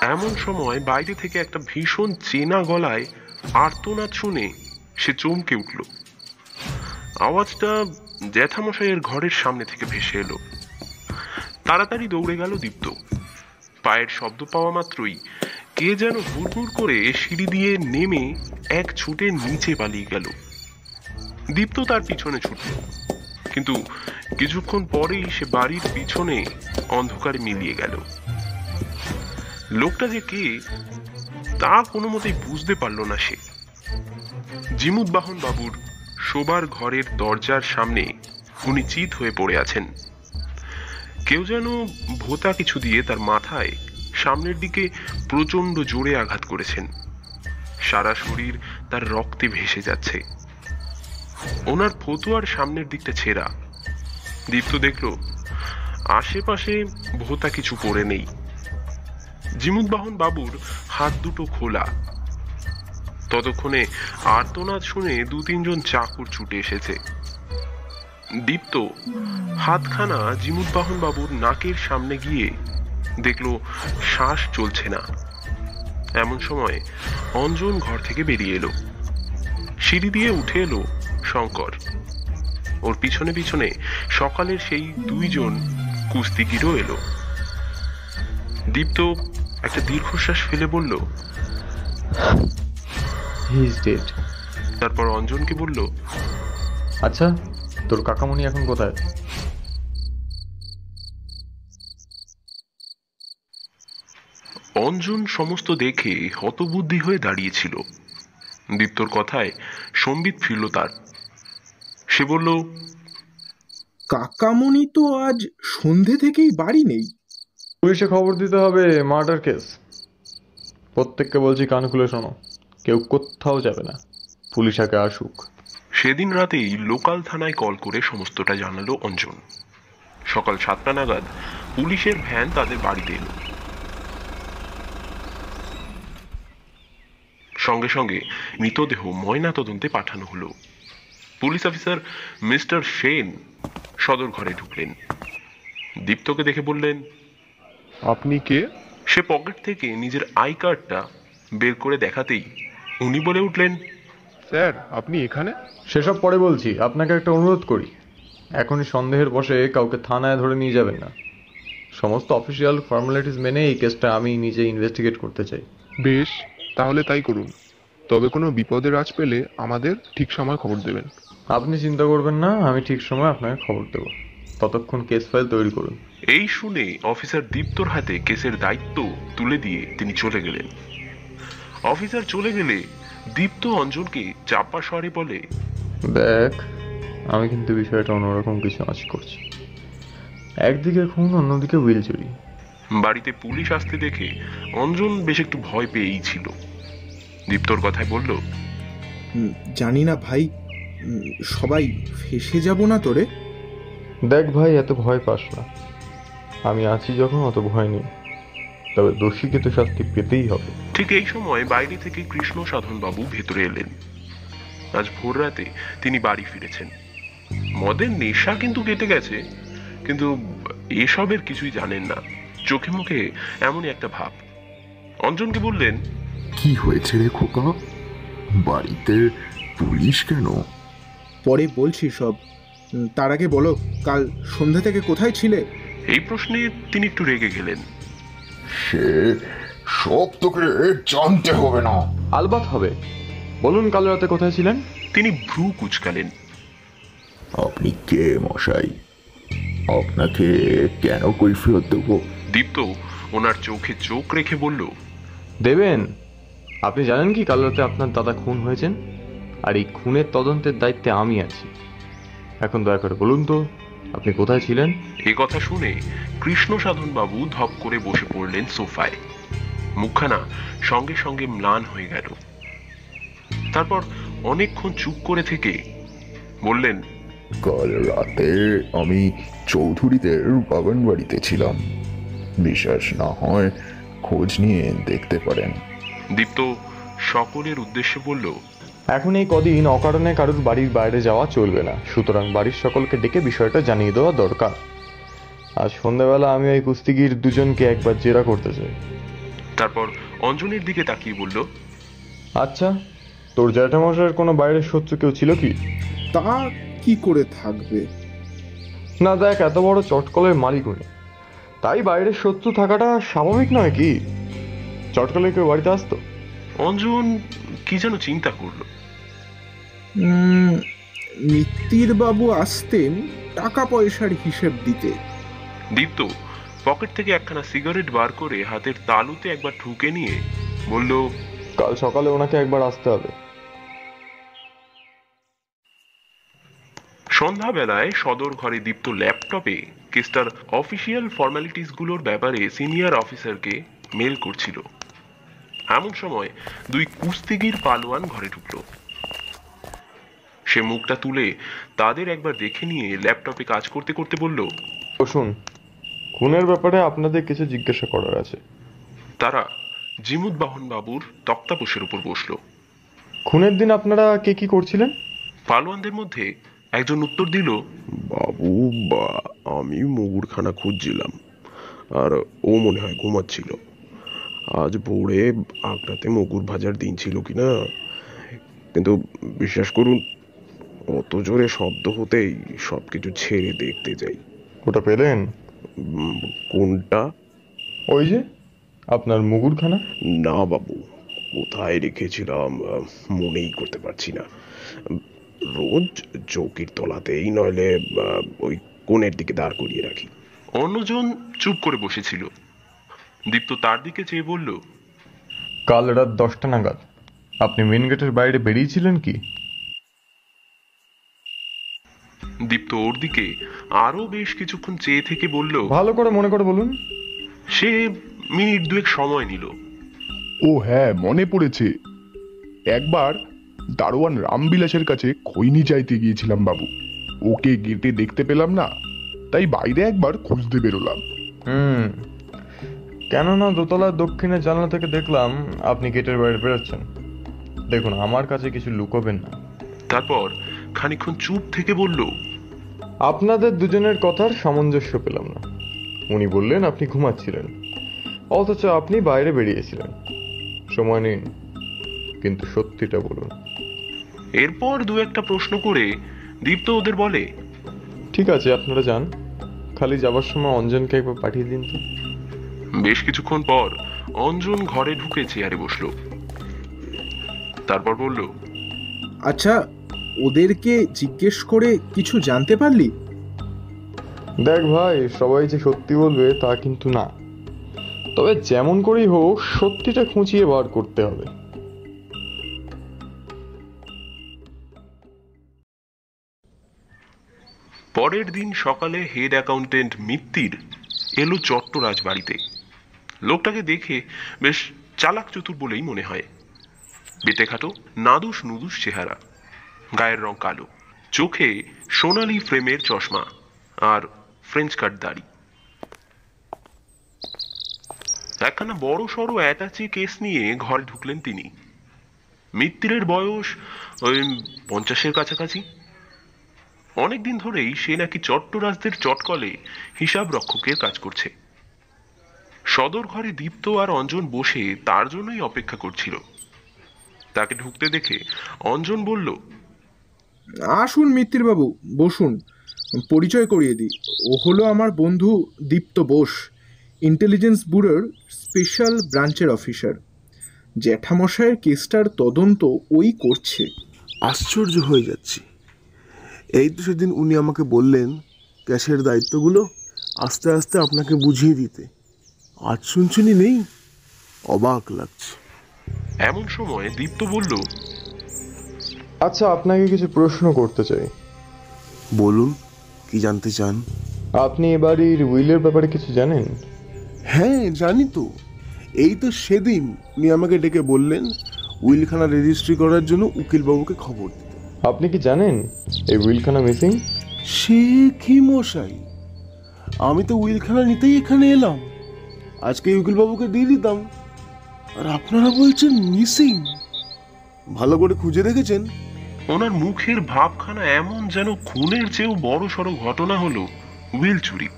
এমন সময় বাইরে থেকে একটা ভীষণ চেনা গলায় আর্তনাদ শুনে সে চমকে উঠল। আওয়াজটা জ্যাঠামশাইয়ের ঘরের সামনে থেকে ভেসে এলো। তাড়াতাড়ি দৌড়ে গেল দীপ্ত। পায়ের শব্দ পাওয়া মাত্রই কে যেন হুড়হুড় করে সিঁড়ি দিয়ে নেমে এক ছুটে নিচে পালিয়ে গেল। দীপ্ত তার পিছনে ছুটল, কিন্তু কিছুক্ষণ পরেই সে বাড়ির পিছনে অন্ধকারে মিলিয়ে গেল। লোকটা যে কে, তা কোনো মতেই বুঝতে পারল না সে। জিমুদ্বাহন বাবুর শোবার ঘরের দরজার সামনে উনি চিত হয়ে পড়ে আছেন। কেউ যেন ভোতা কিছু দিয়ে তার মাথায় সামনের দিকে প্রচণ্ড জোরে আঘাত করেছেন। সারা শরীর তার রক্তে ভেসে যাচ্ছে। ওনার ফতুয়ার সামনের দিকটা ছেঁড়া। দীপ্ত দেখল, আশেপাশে ভোতা কিছু পড়ে নেই। জিমুদ্বাহন বাবুর হাত দুটো খোলা। ততক্ষণে আর্তনাদ শুনে দু তিনজন চাকুর ছুটে এসেছে। দীপ্ত হাতখানা জিমুদ্বাহন বাবুর নাকের সামনে গিয়ে দেখল, শ্বাস চলছে না। এমন সময় অঞ্জন ঘর থেকে বেরিয়ে এলো। সিঁড়ি দিয়ে উঠে এলো শঙ্কর। ওর পিছনে পিছনে সকালের সেই দুইজন কুস্তিগিরও এলো। দীপ্ত একটা দীর্ঘশ্বাস ফেলে বলল হি ইজ ডেড তারপর অঞ্জনকে বলল আচ্ছা তোর কাকামণি এখন কোথায়? অঞ্জন সমস্ত দেখে হতবুদ্ধি হয়ে দাঁড়িয়েছিল। দীপ্তর কথায় সম্বিত ফিরল তার। সে বলল কাকামণি তো আজ সন্ধে থেকেই বাড়ি নেই। পুলিশে খবর দিতে হবে মার্ডার কেস। প্রত্যেককে বলছি কান খুলে শোনো। কেউ কোথাও যাবে না। পুলিশ আগে আসুক। সেদিন রাতেই লোকাল থানায় কল করে সমস্তটা জানালো অঞ্জন। সকাল সাতটা নাগাদ পুলিশের ভ্যান তাদের বাড়িতে এলো। সঙ্গে সঙ্গে মৃতদেহ ময়না তদন্তে পাঠানো হলো। পুলিশ অফিসার মিস্টার সেন সদর ঘরে ঢুকলেন। দীপ্তকে দেখে বললেন আপনি কে? সে পকেট থেকে নিজের আই কার্ডটা বের করে দেখাতেই উনি বলে উঠলেন স্যার আপনি এখানে? সেসব পরে বলছি আপনাকে একটা অনুরোধ করি। এখনই সন্দেহের বসে কাউকে থানায় ধরে নিয়ে যাবেন না। সমস্ত অফিসিয়াল ফর্মালিটিস মেনে এই কেসটা আমি নিজে ইনভেস্টিগেট করতে চাই। বেশ তাহলে তাই করুন। তবে কোনো বিপদের আজ পেলে আমাদের ঠিক সময় খবর দেবেন। আপনি চিন্তা করবেন না আমি ঠিক সময় আপনাকে খবর দেবো। ততক্ষণ কেস ফাইল তৈরি করুন। এই শুনে অফিসার দীপ্তর হাতে কেসের দায়িত্ব তুলে দিয়ে তিনি চলে গেলেন। অফিসার চলে গেলে দীপ্ত অঞ্জনকে চাপা স্বরে বলে দেখ আমি কিন্তু বিষয়টা অন্যরকম কিছু আজ করছি। একদিকে খুন অন্যদিকে উইল চুরি। বাড়িতে পুলিশ আসতে দেখে অঞ্জন বেশ একটু ভয় পেয়েই ছিল। দীপ্তর কথায় বলল জানি না ভাই সবাই ফেসে যাব না তোরে? দেখ ভাই এত ভয় পাস না। আমি আছি যখন অত ভয় নেই। তবে দোষীকে তো শাস্তি পেতেই হবে। ঠিক এই সময় বাইরে থেকে কৃষ্ণ সাধন বাবু ভেতরে এলেন। আজ ভোর রাতে তিনি বাড়ি ফিরেছেন। মদের নেশা কিন্তু কেটে গেছে কিন্তু এসবের কিছুই জানেন না। চোখে মুখে এমনই একটা ভাব। অঞ্জনকে বললেন কি হয়েছে রে খোকা? বাড়িতে পুলিশ কেন? পরে বলছি সব। তার আগে বলো কাল সন্ধ্যা থেকে কোথায় ছিলে? এই প্রশ্নে তিনি একটু রেগে গেলেন। সে সব তোকে জানতে হবে না। আলবাত হবে। বলুন কাল রাতে কোথায় ছিলেন? তিনি ভ্রু কুচকালেন। আপনি কে মশাই? আপনাকে কেন কৈফিয়ত দেবো? দীপ্ত ওনার চোখে চোখ রেখে বলল দেবেন আপনি জানেন কি কাল রাতে আপনার দাদা খুন হয়েছেন? আর এই খুনের তদন্তের দায়িত্বে আমি আছি। এখন দয়া করে বলুন তো আপনি কোথায় ছিলেন? এ কথা শুনে কৃষ্ণ সাধন বাবু ধপ করে বসে পড়লেন সোফায়। মুখখানা সঙ্গে সঙ্গে ম্লান হয়ে গেল। তারপর অনেকক্ষণ চুপ করে থেকে বললেন কাল রাতে আমি চৌধুরীদের বাগান বাড়িতে ছিলাম। বিশ্বাস না হয় খোঁজ নিয়ে দেখতে পারেন। দীপ্ত সকলের উদ্দেশ্যে বলল এখন এই কদিন অকারণে কারুর বাড়ির বাইরে যাওয়া চলবে না। সুতরাং বাড়ির সকলকে ডেকে বিষয়টা জানিয়ে দেওয়া দরকার। আজ সন্ধ্যাবেলা আমি ওই কুস্তিগির দুজনকে একবার জেরা করতে চাই। তারপর অঞ্জনের দিকে তাকিয়ে বলল আচ্ছা তোর জ্যাঠামশাইয়ের কোনো বাইরের শত্রু কেউ ছিল কি? তা কি করে থাকবে? না দেখ এত বড় চটকলের মালিক উনি তাই বাইরের শত্রু থাকাটা স্বাভাবিক নয় কি? চটকলে কেউ বাড়িতে আসতো? অঞ্জন কি যেন চিন্তা করল? মিত্তির বাবু আসতেন টাকা পয়সার হিসেব দিতে। দীপ্ত পকেট থেকে একখানা সিগারেট বার করে হাতের তালুতে একবার ঠুকে নিয়ে বলল কাল সকালে ওনাকে একবার আসতে হবে। সন্ধ্যাবেলায় সদর ঘরে দীপ্ত ল্যাপটপে কেসটার অফিসিয়াল ফর্মালিটিসগুলোর ব্যাপারে সিনিয়র অফিসারকে মেল করছিল। এমন সময় দুই কুস্তিগির পালোয়ান ঘরে ঢুকলো। সে মুখটা তুলে তাদের একবার দেখে নিয়ে ল্যাপটপে কাজ করতে করতে বলল বসুন খুনের ব্যাপারে আপনাদের কিছু জিজ্ঞাসা করার আছে। তারা জিমুদ্বাহন বাবুর তক্তাপোষের উপর বসল। খুনের দিন আপনারা কে কি করছিলেন? পালোয়ানদের মধ্যে একজন উত্তর দিল বাবু বা আমি মুগুরখানা খুঁজছিলাম আর ও মনে হয় ঘুমাচ্ছিল। আজ ভোরে আগ্রাতে মুগুর ভাজার দিন ছিল কি না কিন্তু বিশ্বাস করুন অত জোরে শব্দ হতেই সব কিছু ছেড়ে দেখতে যাই। ওটা পেলেন? কোনটা? ওই যে আপনার মুগুরখানা? না বাবু কোথায় রেখেছিলাম মনেই করতে পারছি না। রোজ চৌকির তলাতেই নইলে ওই কোণের দিকে দাঁড় করিয়ে রাখি। অন্যজন চুপ করে বসেছিল। দীপ্ত তার দিকে চেয়ে বলল কাল রাত দশটা নাগাদ। আপনি মেন গেটের বাইরে বেরিয়েছিলেন কি? দীপ্ত ওর দিকে আরও বেশ কিছুক্ষণ চেয়ে থেকে বলল ভালো করে মনে করে বলুন। সে মিনিট দুয়েক সময় নিল। ও হ্যাঁ মনে পড়েছে। একবার দারোয়ান রামবিলাসের কাছে খৈনি চাইতে গিয়েছিলাম বাবু। ওকে গেটে দেখতে পেলাম না তাই বাইরে একবার খুঁজতে বেরোলাম। হুম কেননা দোতলার দক্ষিণের জানলা থেকে দেখলাম আপনি গেটের বাইরে বেরোচ্ছেন। দেখুন আমার কাছে কিছু লুকোবেন না। তারপর খানিকক্ষণ চুপ থেকে বলল আপনাদের দুজনের কথার সামঞ্জস্য পেলাম না। উনি বললেন আপনি ঘুমাচ্ছিলেন। অথচ আপনি বাইরে বেরিয়েছিলেন। সময় নিন কিন্তু সত্যিটা বলুন। এরপর দু একটা প্রশ্ন করে দীপ্ত ওদের বলে ঠিক আছে আপনারা যান। খালি যাবার সময় অঞ্জনকে একবার পাঠিয়ে দিন তো। বেশ কিছুক্ষণ পর অঞ্জন ঘরে ঢুকে চেয়ারে বসল। তারপর বলল আচ্ছা ওদেরকে জিজ্ঞেস করে কিছু জানতে পারলি? দেখ ভাই সবাই যে সত্যি বলবে তা কিন্তু না। তবে যেমন করেই হোক সত্যিটা খুঁচিয়ে বার করতে হবে। পরের দিন সকালে হেড অ্যাকাউন্টেন্ট মিত্তির এলো চট্টরাজ বাড়িতে। লোকটাকে দেখে বেশ চালাক চতুর বলেই মনে হয়। বেটে খাটো নাদুস নুদুস চেহারা, গায়ের রং কালো, চোখে সোনালি ফ্রেমের চশমা আর ফ্রেঞ্চ কাট দাড়ি। একখানা বড় সড়ো অ্যাটাচি কেস নিয়ে ঘরে ঢুকলেন তিনি। মিত্তিরের বয়স ওই পঞ্চাশের কাছাকাছি। অনেকদিন ধরেই সে নাকি চট্টরাজদের চটকলে হিসাব রক্ষকের কাজ করছে। সদর ঘরে দীপ্ত আর অঞ্জন বসে তার জন্যই অপেক্ষা করছিল। তাকে ঢুকতে দেখে অঞ্জন বলল আসুন মিত্তিরবাবু বসুন। পরিচয় করিয়ে দিই। ও হলো আমার বন্ধু দীপ্ত বোস ইন্টেলিজেন্স ব্যুরোর স্পেশাল ব্রাঞ্চের অফিসার। জ্যাঠামশায়ের কেসটার তদন্ত ওই করছে। আশ্চর্য হয়ে যাচ্ছি। এই তো সেদিন উনি আমাকে বললেন ক্যাশের দায়িত্বগুলো আস্তে আস্তে আপনাকে বুঝিয়ে দিতে। আজ শুনছেনই নেই? অবাক লাগছে। এমন সময় দীপ্ত বলল আচ্ছা আপনাকে কিছু প্রশ্ন করতে চাই। বলুন কি জানতে চান? আপনি এ বাড়ির উইলের ব্যাপারে কিছু জানেন? হ্যাঁ জানি তো। এই তো সেদিন উনি আমাকে ডেকে বললেন উইলখানা রেজিস্ট্রি করার জন্য উকিলবাবুকে খবর দিতে। আপনি কি জানেন এই উইলখানা মিসিং সে কি মশাই? আমি তো উইলখানা নিতেই এখানে এলাম। আজকে উকিলবাবুকে দিয়ে দিতাম। আর আপনারা বলছেন মিসিং। ভালো করে খুঁজে রেখেছেন ওনার মুখের ভাবখানা এমন যেন খুনের চেয়েও বড় সড়ো ঘটনা হলো উইল চুরি।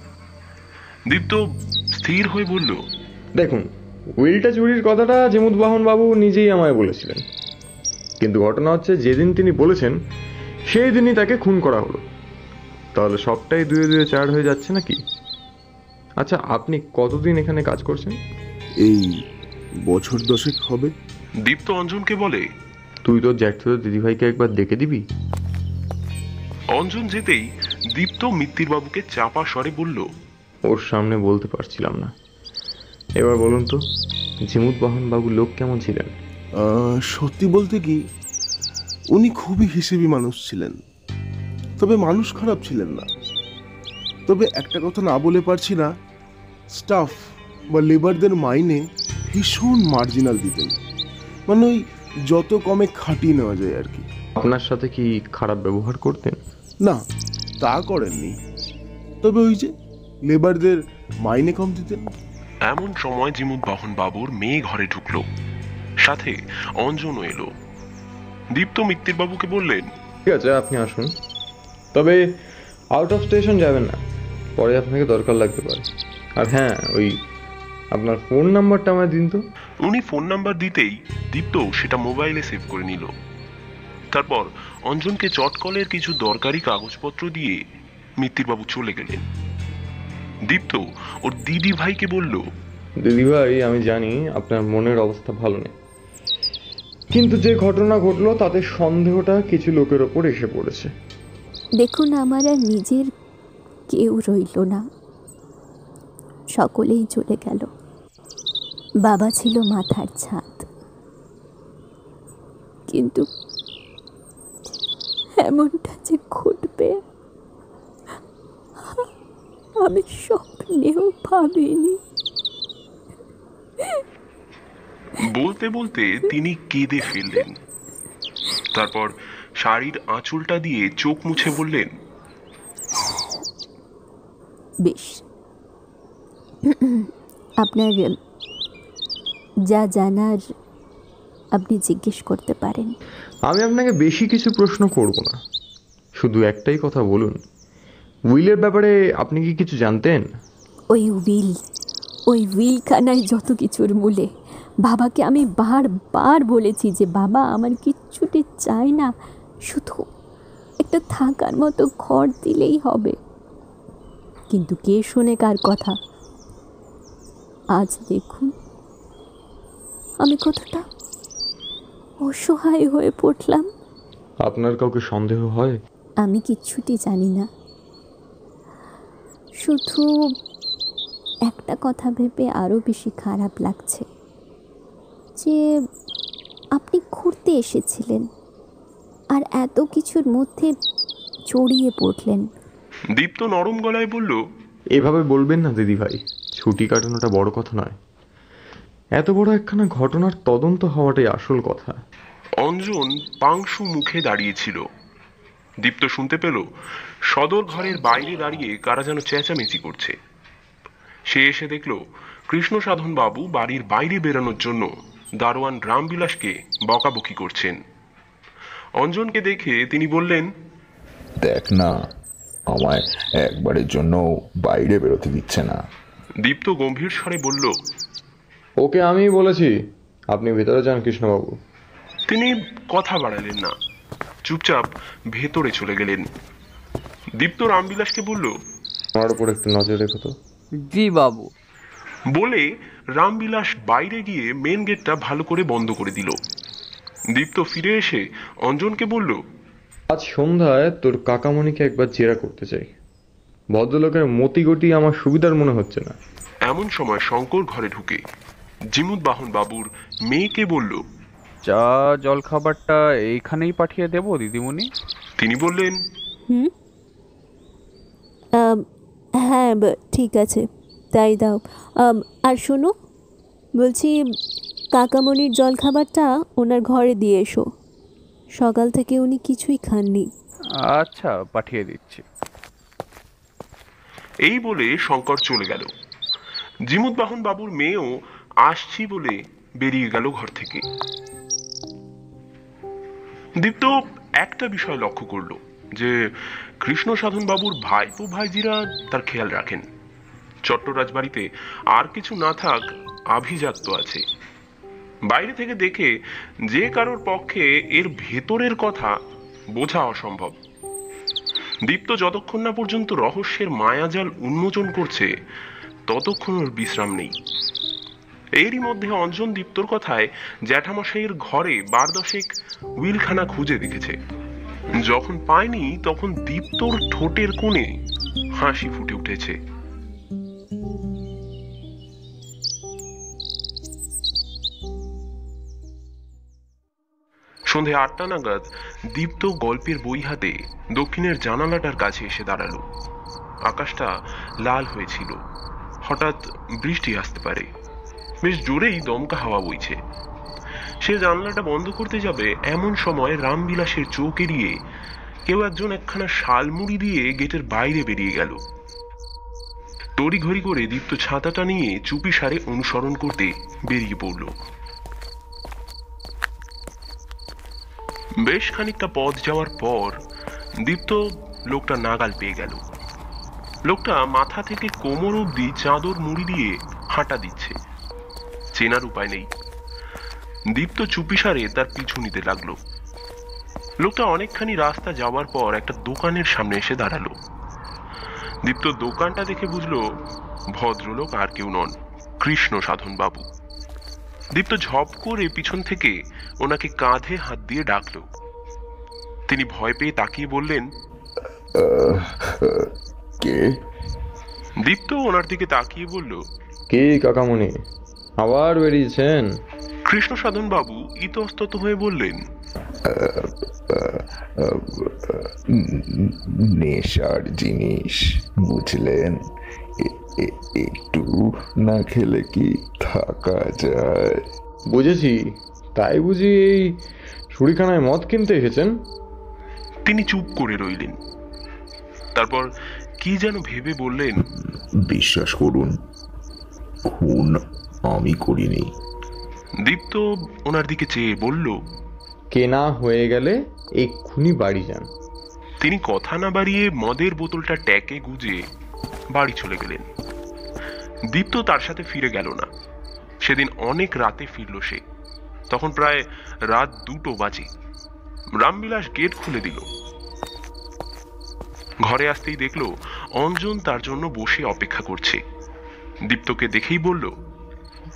দীপ্ত স্থির হয়ে বলল দেখুন উইলটা চুরির কথাটা জিমুদ্বাহন বাবু নিজেই আমায় বলেছিলেন। কিন্তু ঘটনা হচ্ছে যেদিন তিনি বলেছেন সেই দিনই তাকে খুন করা হলো। তাহলে সবটাই দুয়ে দুয়ে চার হয়ে যাচ্ছে নাকি? আচ্ছা আপনি কতদিন এখানে কাজ করছেন? এই বছর দশেক হবে। দীপ্ত অঞ্জনকে বলে তুই তোর জ্যাঠতো দিদিভাইকে একবার ডেকে দিবি। অঞ্জন যেতেই দীপ্ত মিত্তির বাবুকে চাপা স্বরে বলল ওর সামনে বলতে পারছিলাম না। এবার বলুন তো জিমুদ্বাহন বাবু লোক কেমন ছিলেন? আহ, সত্যি বলতে কি উনি খুবই হিসেবি মানুষ ছিলেন। তবে মানুষ খারাপ ছিলেন না। তবে একটা কথা না বলে পারছি না স্টাফ বা লেবারদের মাইনে ভীষণ মার্জিনাল দিতেন। মানে ওই যত কমে খাটিয়ে নেওয়া যায় আর কি। আপনার সাথে কি খারাপ ব্যবহার করতেন? না তা করেননি। তবে ওই যে লেবারদের মাইনে কম দিতেন। এমন সময় জিমুদ্বাহন বাবুর মেয়ে ঘরে ঢুকলো। সাথে অঞ্জনও এলো। দীপ্ত মিত্তির বাবুকে বললেন ঠিক আছে আপনি আসুন। তবে আউট অফ স্টেশন যাবেন না। পরে আপনাকে দরকার লাগতে পারে। আর হ্যাঁ ওই আপনার ফোন নাম্বারটা আমায় দিন তো। উনি ফোন নাম্বার দিতেই দীপ্ত সেটা মোবাইলে সেভ করে নিল। তারপর অঞ্জনকে চটকলের কিছু দরকারি কাগজপত্র দিয়ে মিত্তিরবাবু চলে গেলেন। দীপ্ত ওর দিদি ভাইকে বলল দিদিভাই আমি জানি আপনার মনের অবস্থা ভালো নেই। কিন্তু যে ঘটনা ঘটলো তাতে সন্দেহটা কিছু লোকের ওপর এসে পড়েছে। দেখুন, আমার আর নিজের কেউ রইল না। সকলেই চলে গেল। বাবা ছিল মাথার ছাদ। কিন্তু এমনটা যে ঘটবে, আমি স্বপ্নেও ভাবিনি। বলতে বলতে তিনি কেঁদে ফেললেন। তারপর শাড়ির আঁচলটা দিয়ে চোখ মুছে বললেন বেশ। আপনার যা জানার আপনি জিজ্ঞেস করতে পারেন। আমি আপনাকে বেশি কিছু প্রশ্ন করব না। শুধু একটাই কথা বলুন। উইলের ব্যাপারে আপনি কি কিছু জানতেন? ওই উইল ওই উইলখানায় যত কিছুর মূলে। বাবাকে আমি বারবার বলেছি যে বাবা আমার কিচ্ছুটি চাই না। শুধু একটা থাকার মতো ঘর দিলেই হবে। কিন্তু কে শোনে কার কথা? আজ দেখুন আমি কতটা অসহায় হয়ে পড়লাম। আপনার কাউকে সন্দেহ হয়? আমি কিচ্ছুটি জানি না। শুধু একটা কথা ভেবে আরও বেশি খারাপ লাগছে যে আপনি ঘুরতে এসেছিলেন। আর এত কিছুর মধ্যে জড়িয়ে পড়লেন। দীপ্ত নরম গলায় বলল এভাবে বলবেন না দিদিভাই ছুটি কাটানোটা বড় কথা নয়। এত বড় একখানা ঘটনার তদন্ত হওয়াটাই আসল কথা। অঞ্জন পাংশু মুখে দাঁড়িয়েছিল। দীপ্ত শুনতে পেল সদর ঘরের বাইরে দাঁড়িয়ে কারা যেন চেঁচামেচি করছে। সে এসে দেখল কৃষ্ণ সাধন বাবু বাড়ির বাইরে বেরানোর জন্য দারোয়ান রামবিলাসকে বকাবকি করছেন। অঞ্জনকে দেখে তিনি বললেন দেখ না আমায় একবারের জন্য বাইরে বেরোতে দিচ্ছে না। দীপ্ত গম্ভীর স্বরে বলল ওকে আমি বলেছি আপনি ভেতরে যান কৃষ্ণবাবু। তিনি কথা বাড়ালেন না চুপচাপ ভেতরে চলে গেলেন। দীপ্ত রামবিলাসকে বলল আমার উপর একটু নজর রেখো তো। জি বাবু। বলে রামবিলাস বাইরে গিয়ে মেন গেটটা ভালো করে বন্ধ করে দিল। দীপ্ত ফিরে এসে অঞ্জনকে বলল আজ সন্ধ্যায় তোর কাকামণিকে একবার জেরা করতে চাই। ভদ্রলোকের মতিগতি আমার সুবিধার মনে হচ্ছে না। এমন সময় শঙ্কর ঘরে ঢুকে। জিমুদ বাহন বাবুর মেয়েকে বলল চা জলখাবারটা এইখানেই পাঠিয়ে দেবো দিদিমণি? তিনি বললেন হুম? আম, হ্যাঁ ব- ঠিক আছে। তাই দাও। আম, আর শোনো বলছি কাকামণির জলখাবারটা ওনার ঘরে দিয়ে এসো। সকাল থেকে উনি কিছুই খাননি। আচ্ছা পাঠিয়ে দিচ্ছি। এই বলে শঙ্কর চলে গেল। জিমুদ বাহন বাবুর মেয়েও আসছি বলে বেরিয়ে গেল ঘর থেকে। দীপ্ত একটা বিষয় লক্ষ্য করল, যে কৃষ্ণ সাধন বাবুর ভাইপো ভাইজিরা তার খেয়াল রাখেন। চট্টরাজ বাড়িতে আর কিছু না থাক, আভিজাত্য আছে। বাইরে থেকে দেখে যে কারোর পক্ষে এর ভেতরের কথা বোঝা অসম্ভব। দীপ্ত যতক্ষণ না পর্যন্ত রহস্যের মায়াজাল উন্মোচন করছে, ততক্ষণ ওর বিশ্রাম নেই। এরই মধ্যে অঞ্জন দীপ্তর কথায় জ্যাঠামশাইয়ের ঘরে বার দশেক উইলখানা খুঁজে দেখেছে। যখন পায়নি, তখন দীপ্তর ঠোঁটের কোণে হাসি ফুটে উঠেছে। সন্ধে আটটা নাগাদ দীপ্ত গল্পের বই হাতে দক্ষিণের জানালাটার কাছে এসে দাঁড়াল। আকাশটা লাল হয়েছিল। হঠাৎ বৃষ্টি আসতে পারে। বেশ জোরেই দমকা হাওয়া বইছে। সে জানলাটা বন্ধ করতে যাবে এমন সময় রামবিলাসের চোখ এড়িয়ে কেউ একজন একখানা শালমুড়ি দিয়ে গেটের বাইরে বেরিয়ে গেল। তড়িঘড়ি করে দীপ্ত ছাতাটা নিয়ে চুপি সারে অনুসরণ করতে বেরিয়ে পড়ল। বেশ খানিকটা পথ যাওয়ার পর দীপ্ত লোকটা নাগাল পেয়ে গেল। লোকটা মাথা থেকে কোমর অবধি চাদর মুড়ি দিয়ে হাঁটা দিচ্ছে। চেনার উপায় নেই। দীপ্ত চুপিসারে তার পিছু নিতে লাগল। লোকটা অনেকখানি রাস্তা যাওয়ার পর একটা দোকানের সামনে এসে দাঁড়াল। দীপ্ত দোকানটা দেখে বুঝলো, ভদ্রলোক আর কেউ নন, কৃষ্ণ সাধন বাবু দীপ্ত ঝপ করে পিছন থেকে ওনাকে কাঁধে হাত দিয়ে ডাকল। তিনি ভয় পেয়ে তাকিয়ে বললেন কে? দীপ্ত ওনার দিকে তাকিয়ে বলল কি কাকামণি? আবার বেরিয়েছেন? কৃষ্ণ সাধন বাবু ইতস্তত হয়ে বললেন নেশার জিনিস বুঝলেন? একটু না খেলে কি থাকা যায়? বুঝেছি। তাই বুঝি এই ছুরিখানায় মদ কিনতে এসেছেন? তিনি চুপ করে রইলেন। তারপর কি যেন ভেবে বললেন বিশ্বাস করুন খুন আমি করিনি। দীপ্ত ওনার দিকে চেয়ে বলল কেনা হয়ে গেলে এক্ষুনি বাড়ি যান। তিনি কথা না বাড়িয়ে মদের বোতলটা ট্যাকে গুজে বাড়ি চলে গেলেন। দীপ্ত তার সাথে ফিরে গেল না। সেদিন অনেক রাতে ফিরল সে। তখন প্রায় রাত দুটো বাজে। রামবিলাস গেট খুলে দিল। ঘরে আসতেই দেখল অঞ্জন তার জন্য বসে অপেক্ষা করছে। দীপ্তকে দেখেই বলল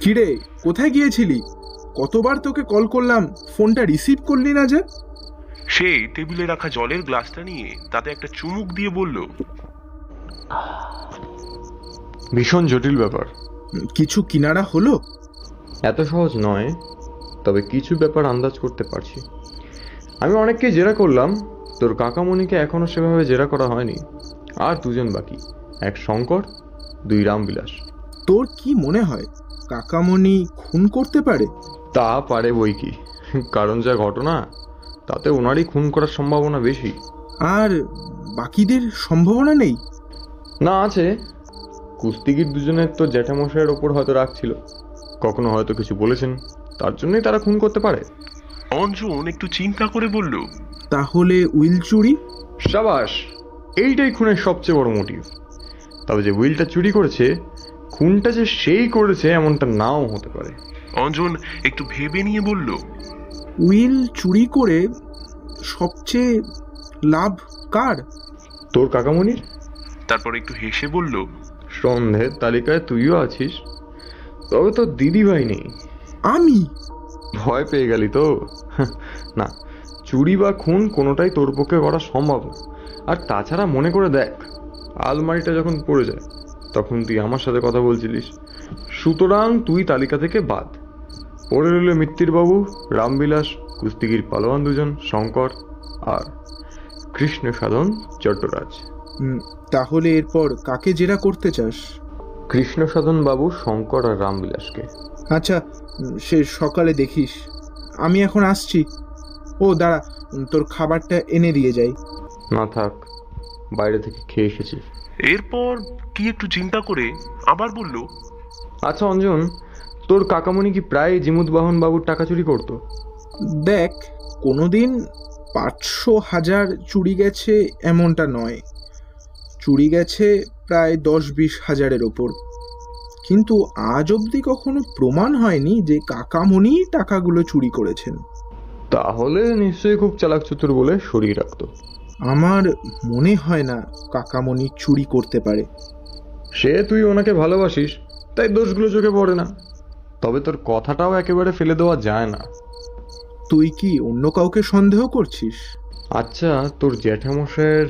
কিরে কোথায় গিয়েছিলি? কতবার তোকে কল করলাম ফোনটা রিসিভ করলি না যে? সে টেবিলে রাখা জলের গ্লাসটা নিয়ে তাতে একটা চুমুক দিয়ে বলল ভীষণ জটিল ব্যাপার। কিছু কিনারা হলো? এত সহজ নয় তবে কিছু ব্যাপার আন্দাজ করতে পারছি। আমি অনেককে জেরা করলাম তোর কাকামণিকে এখনও সেভাবে জেরা করা হয়নি। আর দুজন বাকি এক শঙ্কর দুই রামবিলাস। তোর কি মনে হয় কাকামণি খুন করতে পারে? তা পারে বই কি। কারণ যা ঘটনা তাতে ওনারই খুন করার সম্ভাবনা বেশি। আর বাকিদের সম্ভাবনা নেই? না আছে। কুস্তিগির দুজনের তো জ্যাঠামশাইয়ের ওপর হয়তো রাখছিল কখনো হয়তো কিছু বলেছেন। তার জন্যই তারা খুন করতে পারে। অঞ্জন একটু চিন্তা করে বলল তাহলে উইল চুরি? সাবাস এইটাই খুনের সবচেয়ে বড় মোটিভ। তবে যে উইলটা চুরি করেছে খুনটা যে সেই করেছে এমনটা নাও হতে পারে। অঞ্জন একটু ভেবে নিয়ে বলল উইল চুরি করে সবচেয়ে লাভ কার? তোর কাকামণির? তারপর একটু হেসে বলল সন্দেহের তালিকায় তুইও আছিস? তবে তোর দিদি ভাই নেই। আমি? ভয় পেয়ে গেলি তো? না চুরি বা খুন কোনোটাই তোর পক্ষে করা সম্ভব না। আর তাছাড়া মনে করে দেখ আলমারিটা যখন পড়ে যায় তখন তুই আমার সাথে কথা বলছিলিস। সুতরাং তুই তালিকা থেকে বাদ। পড়ে রইল মিত্তিরবাবু রামবিলাস কুস্তিগির পালোয়ান দুজন শঙ্কর আর কৃষ্ণ সাধন চট্টরাজ তাহলে এরপর কাকে জেরা করতে চাস? কৃষ্ণ সাধন বাবু শঙ্কর আর রামবিলাসকে। আচ্ছা সে সকালে দেখিস। আমি এখন আসছি। ও দাঁড়া তোর খাবারটা এনে দিয়ে যাই। না থাক বাইরে থেকে খেয়ে এসেছি। এরপর কি একটু চিন্তা করে আবার বলল আচ্ছা অঞ্জন তোর কাকামণি কি প্রায় জিমুদবাহন বাবুর টাকা চুরি করতো? দেখ কোনোদিন পাঁচশো হাজার চুরি গেছে এমনটা নয়। চুরি গেছে প্রায় দশ বিশ হাজারের ওপর। কিন্তু আজ অবধি কখনো প্রমাণ হয়নি যে কাকামণি টাকাগুলো চুরি করেছেন। তাহলে নিশ্চয়ই খুব চালাক চতুর বলে সরিয়ে রাখতো। আমার মনে হয় না কাকামণি চুরি করতে পারে। সে তুই ওনাকে ভালোবাসিস তাই দোষগুলো চোখে পড়ে না। তবে তোর কথাটাও একেবারে ফেলে দেওয়া যায় না। তুই কি অন্য কাউকে সন্দেহ করছিস? আচ্ছা তোর জ্যাঠামশাইয়ের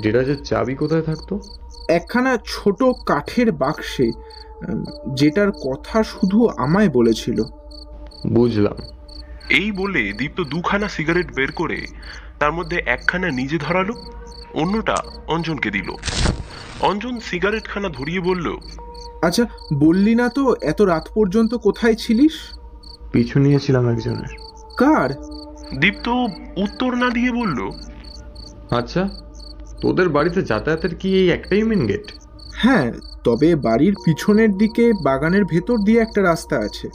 ডিরাজের চাবি কোথায় থাকতো? একখানা ছোট কাঠের বাক্সে যেটার কথা শুধু আমায় বলেছিল। বুঝলাম। এই বলে দীপ্ত দুখানা সিগারেট বের করে তার মধ্যে একখানা নিজে ধরালো অন্যটা অঞ্জনকে দিল। অঞ্জন সিগারেটখানা ধরিয়ে বলল আচ্ছা বললি না তো এত রাত পর্যন্ত কোথায় ছিলিস? পিছু নিয়েছিলাম একজনের। কার? দীপ্ত উত্তর না দিয়ে বলল আচ্ছা তোদের বাড়িতে যাতায়াতের কি এই একটাই মেন গেট হ্যাঁ তবে বাড়ির পিছনের দিকে বাগানের ভেতর দিয়ে একটা রাস্তা আছে।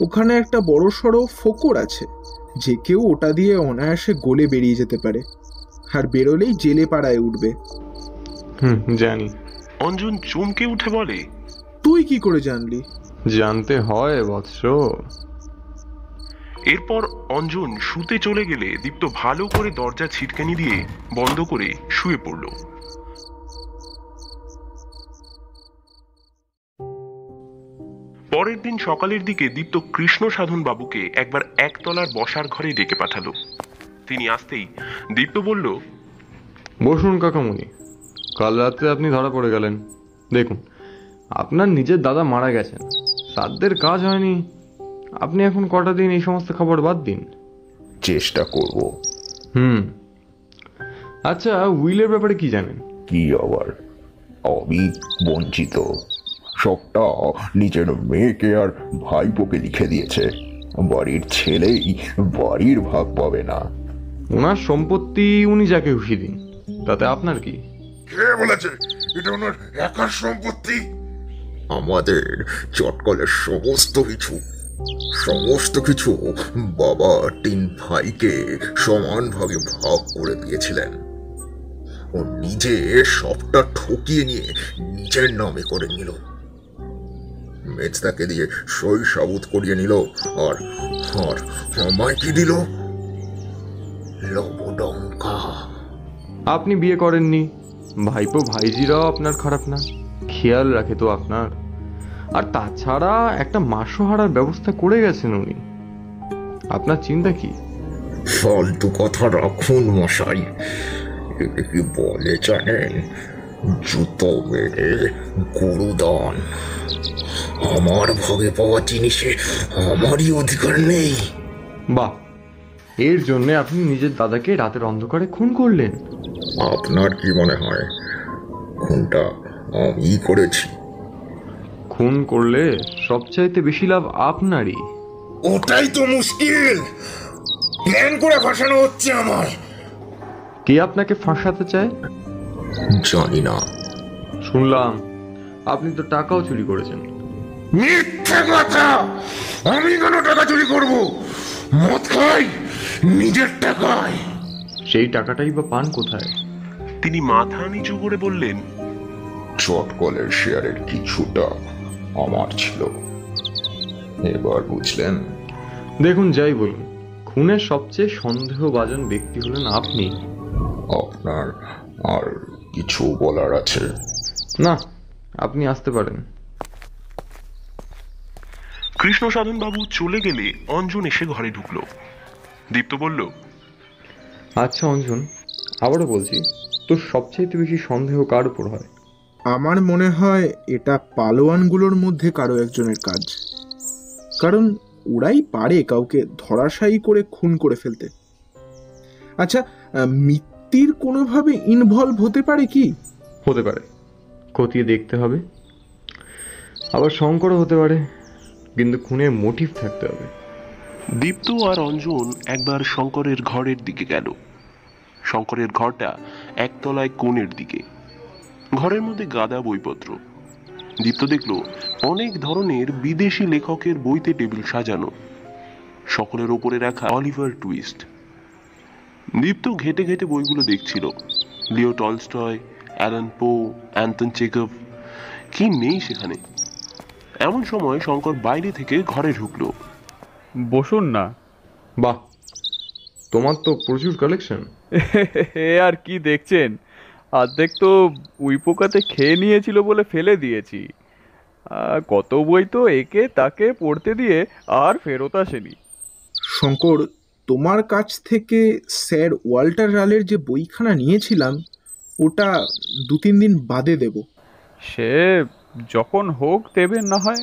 ওখানে একটা বড় সড়ো ফোকর আছে যে কেউ ওটা দিয়ে অনায়াসে গলে বেরিয়ে যেতে পারে। আর বেরোলেই জেলে পাড়ায় উঠবে। হুম জানি। অঞ্জন চমকে উঠে বলে তুই কি করে জানলি? জানতে হয় বৎস। এরপর অঞ্জন শুতে চলে গেলে দীপ্ত ভালো করে দরজা ছিটকানি দিয়ে বন্ধ করে শুয়ে পড়ল। পরের দিন সকালের দিকে দীপ্ত কৃষ্ণ সাধন বাবুকে একবার একতলার বসার ঘরে ডেকে পাঠালো। তিনি আসতেই দীপ্ত বলল, বসুন কাকামণি, কাল রাত্রে আপনি ধরা পড়ে গেলেন। দেখুন, আপনার নিজের দাদা মারা গেছেন। সাধ্যের কাজ হয়নি। আপনি এখন কটা দিন এই সমস্ত খাবার বাদ দিন? চেষ্টা করব। হুম। আচ্ছা উইলের ব্যাপারে কি জানেন? কি আবার? আমি বঞ্চিত। সবটা নিজের মেয়েকে আর ভাইপোকে লিখে দিয়েছে। বাড়ির ছেলেই বাড়ির ভাগ পাবে না। ওনার সম্পত্তি উনি যাকে খুশি দিন। তাতে আপনার কি? কে বলেছে? এটা ওনার একার সম্পত্তি? আমাদের চটকলের সমস্ত কিছু সমস্ত কিছু বাবা তিন ভাইকে সমান ভাগে ভাগ করে দিয়েছিলেন। ও নিজে সবটা ঠকিয়ে নিয়ে নিজের নামে করে নিল। মেজদাকে দিয়ে সই সাবুত করিয়ে নিল আর আর আমায় কি দিল। লবডঙ্কা। আপনি বিয়ে করেননি। ভাইপো ভাইজিরাও আপনার খারাপ না। খেয়াল রাখে তো আপনার। আর তাছাড়া একটা মাসও হারার ব্যবস্থা করে গেছেন উনি। আপনার চিন্তা কি? ফালতু কথা রাখুন মশাই। কি বলে জানেন? জুতো মেরে গুরুদান। আমার ভাগে পাওয়া জিনিসে আমারই অধিকার নেই। বাহ! এর জন্য আপনি নিজের দাদাকে রাতের অন্ধকারে খুন করলেন। আপনার কি মনে হয়? খুনটা আমি করেছি। খুন করলে সবচাইতে বেশি লাভ আপনারই। ওটাই তো মুশকিল। প্ল্যান করে ফাঁসানো হচ্ছে আমার। কে আপনাকে ফাঁসাতে চায়? জানি না। শুনলাম আপনি তো টাকাও চুরি করেছেন। মিথ্যে কথা! আমি কেন টাকা চুরি করব? মদ খাই নিজের টাকায়। সেই টাকাটাই বা পান কোথায়? তিনি মাথা নিচু করে বললেন চটকলের শেয়ারের কিছুটা আমার ছিল। এবার বুঝলেন? দেখুন যাই বলুন খুনের সবচেয়ে সন্দেহভাজন ব্যক্তি হলেন আপনি। আপনার আর কিছু বলার আছে? না আপনি আসতে পারেন। কৃষ্ণ সাধন বাবু চলে গেলে অঞ্জন এসে ঘরে ঢুকলো। দীপ্ত বলল আচ্ছা অঞ্জন আবারও বলছি তোর সবচেয়ে বেশি সন্দেহ কার উপর হয়? আমার মনে হয় এটা পালোয়ানগুলোর মধ্যে কারও একজনের কাজ। কারণ ওরাই পারে কাউকে ধরাশায়ী করে খুন করে ফেলতে। আচ্ছা আহ, মিত্তির কোনোভাবে ইনভলভ হতে পারে কি? হতে পারে। খতিয়ে দেখতে হবে। আবার শঙ্করও হতে পারে। কিন্তু খুনের মোটিভ থাকতে হবে। দীপ্ত আর অঞ্জন একবার শঙ্করের ঘরের দিকে গেল। শঙ্করের ঘরটা একতলায় কোণের দিকে। ঘরের মধ্যে গাদা বইপত্র। দীপ্ত দেখল অনেক ধরনের বিদেশি লেখকের বইতে টেবিল সাজানো। সকলের ওপরে রাখা অলিভার টুইস্ট। দীপ্ত ঘেটে ঘেটে বইগুলো দেখছিল। Leo Tolstoy Allan Poe Anton Chekhov কি নেই সেখানে? এমন সময় শঙ্কর বাইরে থেকে ঘরে ঢুকলো। বসুন না। বাহ তোমার তো প্রচুর কালেকশন। এ আর কি দেখছেন? অর্ধেক তো উই পোকাতে খেয়ে নিয়েছিল বলে ফেলে দিয়েছি। কত বই তো একে তাকে পড়তে দিয়ে আর ফেরত আসেনি। শঙ্কর তোমার কাছ থেকে স্যার ওয়াল্টার রালের যে বইখানা নিয়েছিলাম ওটা দু তিন দিন বাদে দেব। সে যখন হোক দেবে না হয়।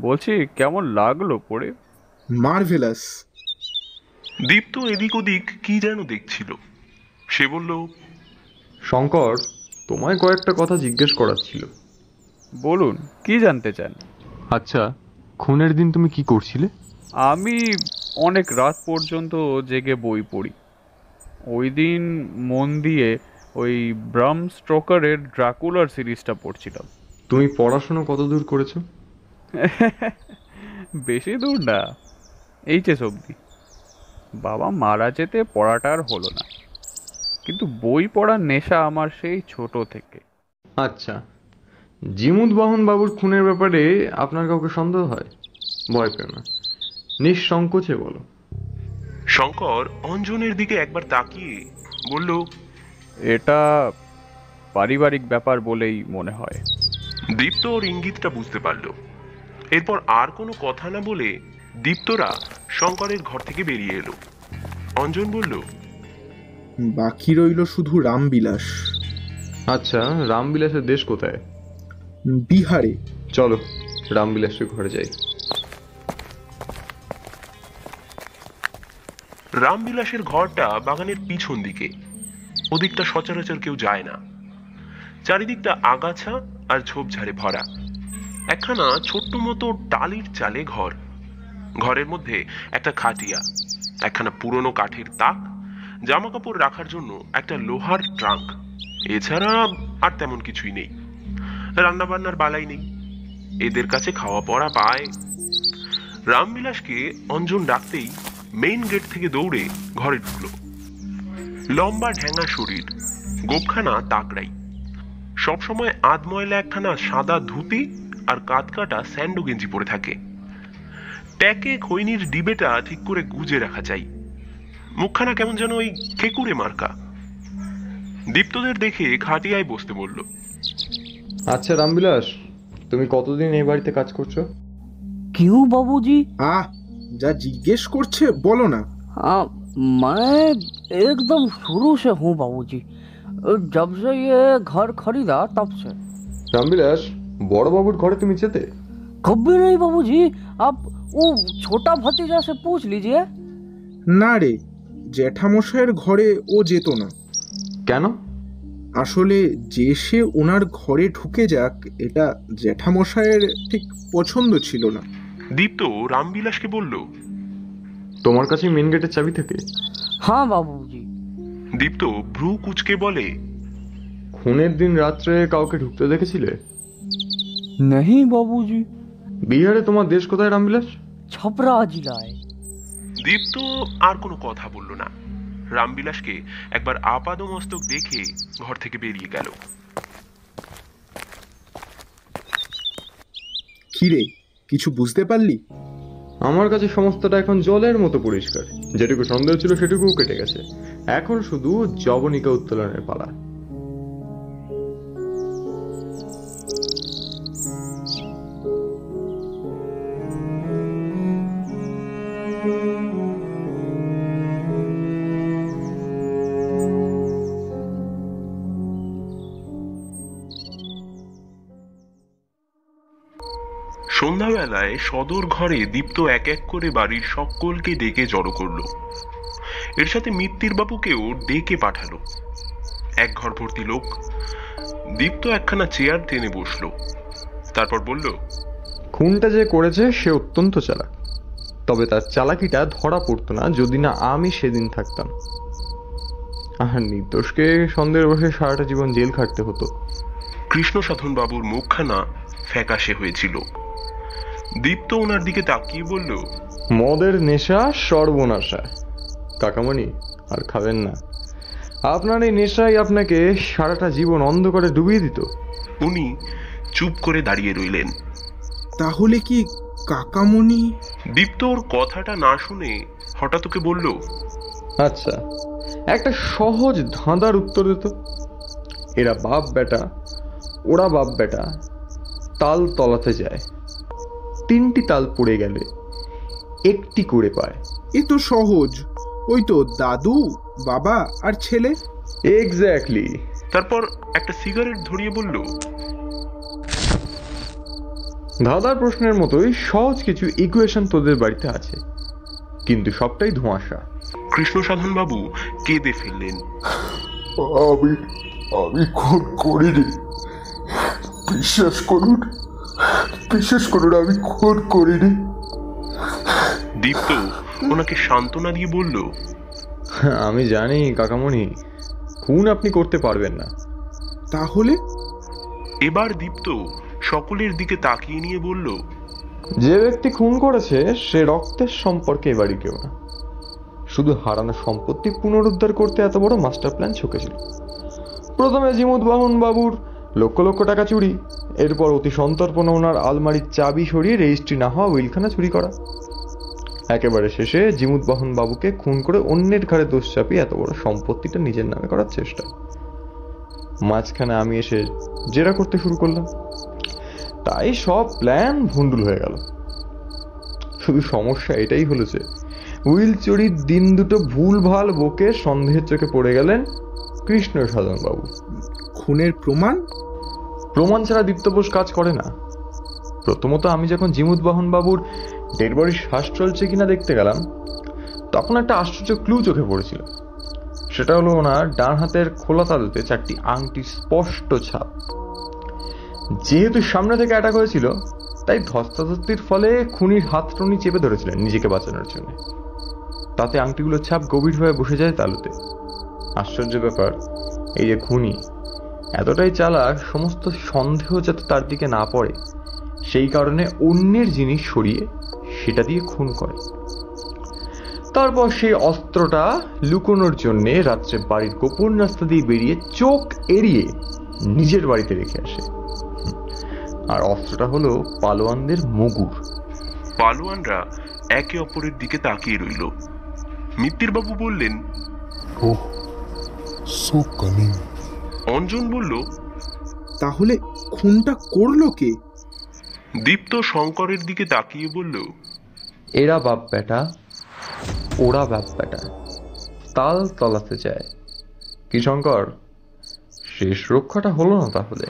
বলছি কেমন লাগল পড়ে? মার্ভেলাস। দীপ্ত এদিক ওদিক কি যেন দেখছিল। সে বলল শঙ্কর তোমায় কয়েকটা কথা জিজ্ঞেস করার ছিল। বলুন কি জানতে চান? আচ্ছা খুনের দিন তুমি কি করছিলে? আমি অনেক রাত পর্যন্ত জেগে বই পড়ি। ওই দিন মন দিয়ে ওই ব্রাম স্ট্রোকারের ড্রাকুলার সিরিজটা পড়ছিলাম। তুমি পড়াশুনো কত দূর করেছ? বেশি দূর না এইচএস অবধি। বাবা মারা যেতে পড়াটা আর হলো না। কিন্তু বই পড়ার নেশা আমার সেই ছোট থেকে। আচ্ছা জিমুদ বাহন বাবুর খুনের ব্যাপারে আপনার কাউকে সন্দেহ হয়? ভয় পেও না। নিঃসংকোচে বলো। শঙ্কর অঞ্জনের দিকে একবার তাকিয়ে বলল এটা পারিবারিক ব্যাপার বলেই মনে হয়। দীপ্ত ওর ইঙ্গিতটা বুঝতে পারল। এরপর আর কোনো কথা না বলে দীপ্তরা শঙ্করের ঘর থেকে বেরিয়ে এলো। অঞ্জন বলল বাকি রইল শুধু রামবিলাস। আচ্ছা রামবিলাসের দেশ কোথায়? বিহারে। চলো রামবিলাসের ঘরে যাই। রামবিলাসের ঘরটা বাগানের পিছন দিকে। ওদিকটা সচরাচর কেউ যায় না। চারিদিকটা আগাছা আর ঝোপঝাড়ে ভরা। একখানা ছোট্ট মতো টালির চালে ঘর। ঘরের মধ্যে একটা খাটিয়া একখানা পুরনো কাঠের তাক জামা কাপড় রাখার জন্য একটা লোহার ট্রাঙ্ক। এছাড়া আর তেমন কিছুই নেই। রান্না বান্নার বালাই নেই। এদের কাছে খাওয়া পড়া পায়। রামবিলাসকে অঞ্জন ডাকতেই মেইন গেট থেকে দৌড়ে ঘরে ঢুকলো। লম্বা ঢ্যাঙা শরীর, গোপখানা তাকড়াই। সবসময় আধময়লা একখানা সাদা ধুতি আর কাত কাটা স্যান্ডো গেঞ্জি পরে থাকে। ট্যাকে খৈনির ডিবেটা ঠিক করে গুজে রাখা চাই। মুখখানা কেমন যেন ওই কেকুরে মার্কা দীপ্তদের দেখে খাটিয়ায় বসতে বলল আচ্ছা রামবিলাস তুমি কতদিন এই বাড়িতে কাজ করছো क्यों बाबूजी আহ যা জিজ্ঞেস করছে বলো না हाँ मैं एकदम शुरू से हूँ बाबूजी जब से ये घर खरीदा तब से রামবিলাস বড় বাবুর ঘরে তুমি যেতে कभी नहीं बाबूजी आप वो छोटा भतीजा से पूछ लीजिए না রে জ্যাঠামশাইয়ের ঘরে ও যেত না কেন আসলে যে সে ওনার ঘরে ঢুকে যাক এটা জ্যাঠামশাইয়ের ঠিক পছন্দ ছিল না দীপ্ত রামবিলাসকে বলল তোমার কাছে মেন গেটের চাবি থাকে हाँ बाबूजी দীপ্ত ভ্রু কুচকে বলে খুনের দিন রাত্রে কাউকে ঢুকতে দেখেছিলে नहीं बाबूजी বিহারে তোমার দেশ কোথায় রামবিলাস छपरा जिलाए দীপ্ত আর কোনো কথা বলল না। রামবিলাসকে একবার আপাদ মস্তক দেখে ঘর থেকে বেরিয়ে গেল। কিরে কিছু বুঝতে পারলি? আমার কাছে সমস্তটা এখন জলের মতো পরিষ্কার। যেটুকু সন্দেহ ছিল সেটুকু কেটে গেছে। এখন শুধু জবনিকা উত্তোলনের পালা। সন্ধ্যাবেলায় সদর ঘরে দীপ্ত এক এক করে বাড়ির সকলকে ডেকে জড়ো করল। এর সাথে মিত্তির বাবুকেও ডেকে পাঠালো। এক ঘর ভর্তি লোক দীপ্ত একখানা চেয়ার টেনে বসল। তারপর বলল খুনটা যে করেছে সে অত্যন্ত চালাক। তবে তার চালাকিটা ধরা পড়তো না যদি না আমি সেদিন থাকতাম। আর নির্দোষকে সন্দেহের বসে সারাটা জীবন জেল খাটতে হতো। কৃষ্ণ সাধন বাবুর মুখখানা ফ্যাকাশে হয়েছিল। দীপ্ত ওনার দিকে তাকিয়ে বলল মদের নেশা সর্বনাশা কাকামণি আর খাবেন না। আপনার এই নেশাই আপনাকে সারাটা জীবন অন্ধকারে ডুবিয়ে দিত। উনি চুপ করে দাঁড়িয়ে রইলেন। তাহলে কি কাকামণি? দীপ্ত ওর কথাটা না শুনে হঠাৎ ওকে বলল আচ্ছা একটা সহজ ধাঁধার উত্তর দিত এরা বাপ বেটা ওরা বাপ বেটা তাল তলাতে যায়। তিনটি তাল পড়ে গেলে একটি করে পায়। এ তো সহজ। ওই তো দাদু বাবা আর ছেলে। এক্স্যাক্টলি তারপর একটা সিগারেট ধরিয়ে বলল ধাঁধার প্রশ্নের মতোই সহজ কিছু ইকুয়েশন তোদের বাড়িতে আছে কিন্তু সবটাই ধোঁয়াশা। কৃষ্ণ সাধন বাবু কেঁদে ফেললেন। আমি আমি খুন করিনি। বিশ্বাস করুন বিশ্বাস করুন আমি খুন করিনি। দীপ্ত ওনাকে সান্ত্বনা দিয়ে বলল আমি জানি কাকামণি খুন আপনি করতে পারবেন না। তাহলে? এবার দীপ্ত সকলের দিকে তাকিয়ে নিয়ে বলল যে ব্যক্তি খুন করেছে সে রক্তের সম্পর্কে এবারই কেউ না। শুধু হারানো সম্পত্তি পুনরুদ্ধার করতে এত বড় মাস্টার প্ল্যান ছকেছিল প্রথমে জিমুদ বাহন বাবুর লক্ষ লক্ষ টাকা চুরি এরপর অতি সন্তর্পণে ওনার আলমারির চাবি সরিয়ে রেজিস্ট্রি না হওয়া উইলখানা চুরি করা। একেবারে শেষে জিমুদ বাহন বাবুকে খুন করে অন্যের ঘাড়ে দোষ চাপিয়ে এত বড় সম্পত্তিটা নিজের নামে করার চেষ্টা। মাঝখানে আমি এসে জেরা করতে শুরু করলাম। তাই সব প্ল্যান ভুন্ডুল হয়ে গেল। শুধু সমস্যা এটাই হলো যে, উইল চুরির দিন দুটো ভুল ভালো বকে সন্দেহের চোখে পড়ে গেলেন কৃষ্ণ বাবু খুনের প্রমাণ? প্রমাণ ছাড়া দীপ্ত বোস কাজ করে না। প্রথমত আমি যখন জিমুদ বাহন বাবুর ডেড শ্বাস চলছে কিনা দেখতে গেলাম, তখন একটা আশ্চর্য ক্লু চোখে পড়েছিল। সেটা হলো ওনার ডান হাতের খোলা তালুতে চারটি আংটি স্পষ্ট ছাপ। যেহেতু সামনে থেকে অ্যাটাক হয়েছিল, তাই ধস্তাধস্তির ফলে খুনির হাত টনি চেপে ধরেছিলেন নিজেকে বাঁচানোর জন্য। তাতে আংটিগুলোর ছাপ গভীরভাবে বসে যায় তালুতে। আশ্চর্য ব্যাপার, এই যে খুনি এতটাই চালাক সমস্ত সন্দেহ যাতে তার দিকে না পড়ে সেই কারণে অন্যের জিনিস সরিয়ে সেটা দিয়ে খুন করে। তারপর সেই অস্ত্রটা লুকোনোর জন্যে রাত্রে বাড়ির গোপন রাস্তা দিয়ে বেরিয়ে চোখ এড়িয়ে নিজের বাড়িতে রেখে আসে। আর অস্ত্রটা হলো পালোয়ানদের মুগুর। পালোয়ানরা একে অপরের দিকে তাকিয়ে রইল। মিত্তির বাবু বললেন ওহ সো কানিং অঞ্জন বলল তাহলে খুনটা করল কে? দীপ্ত শঙ্করের দিকে তাকিয়ে বলল এরা বাপ বেটা ওরা বাপ বেটা তাল তলাতে যায়। কি শঙ্কর? শেষ রক্ষাটা হলো না তাহলে?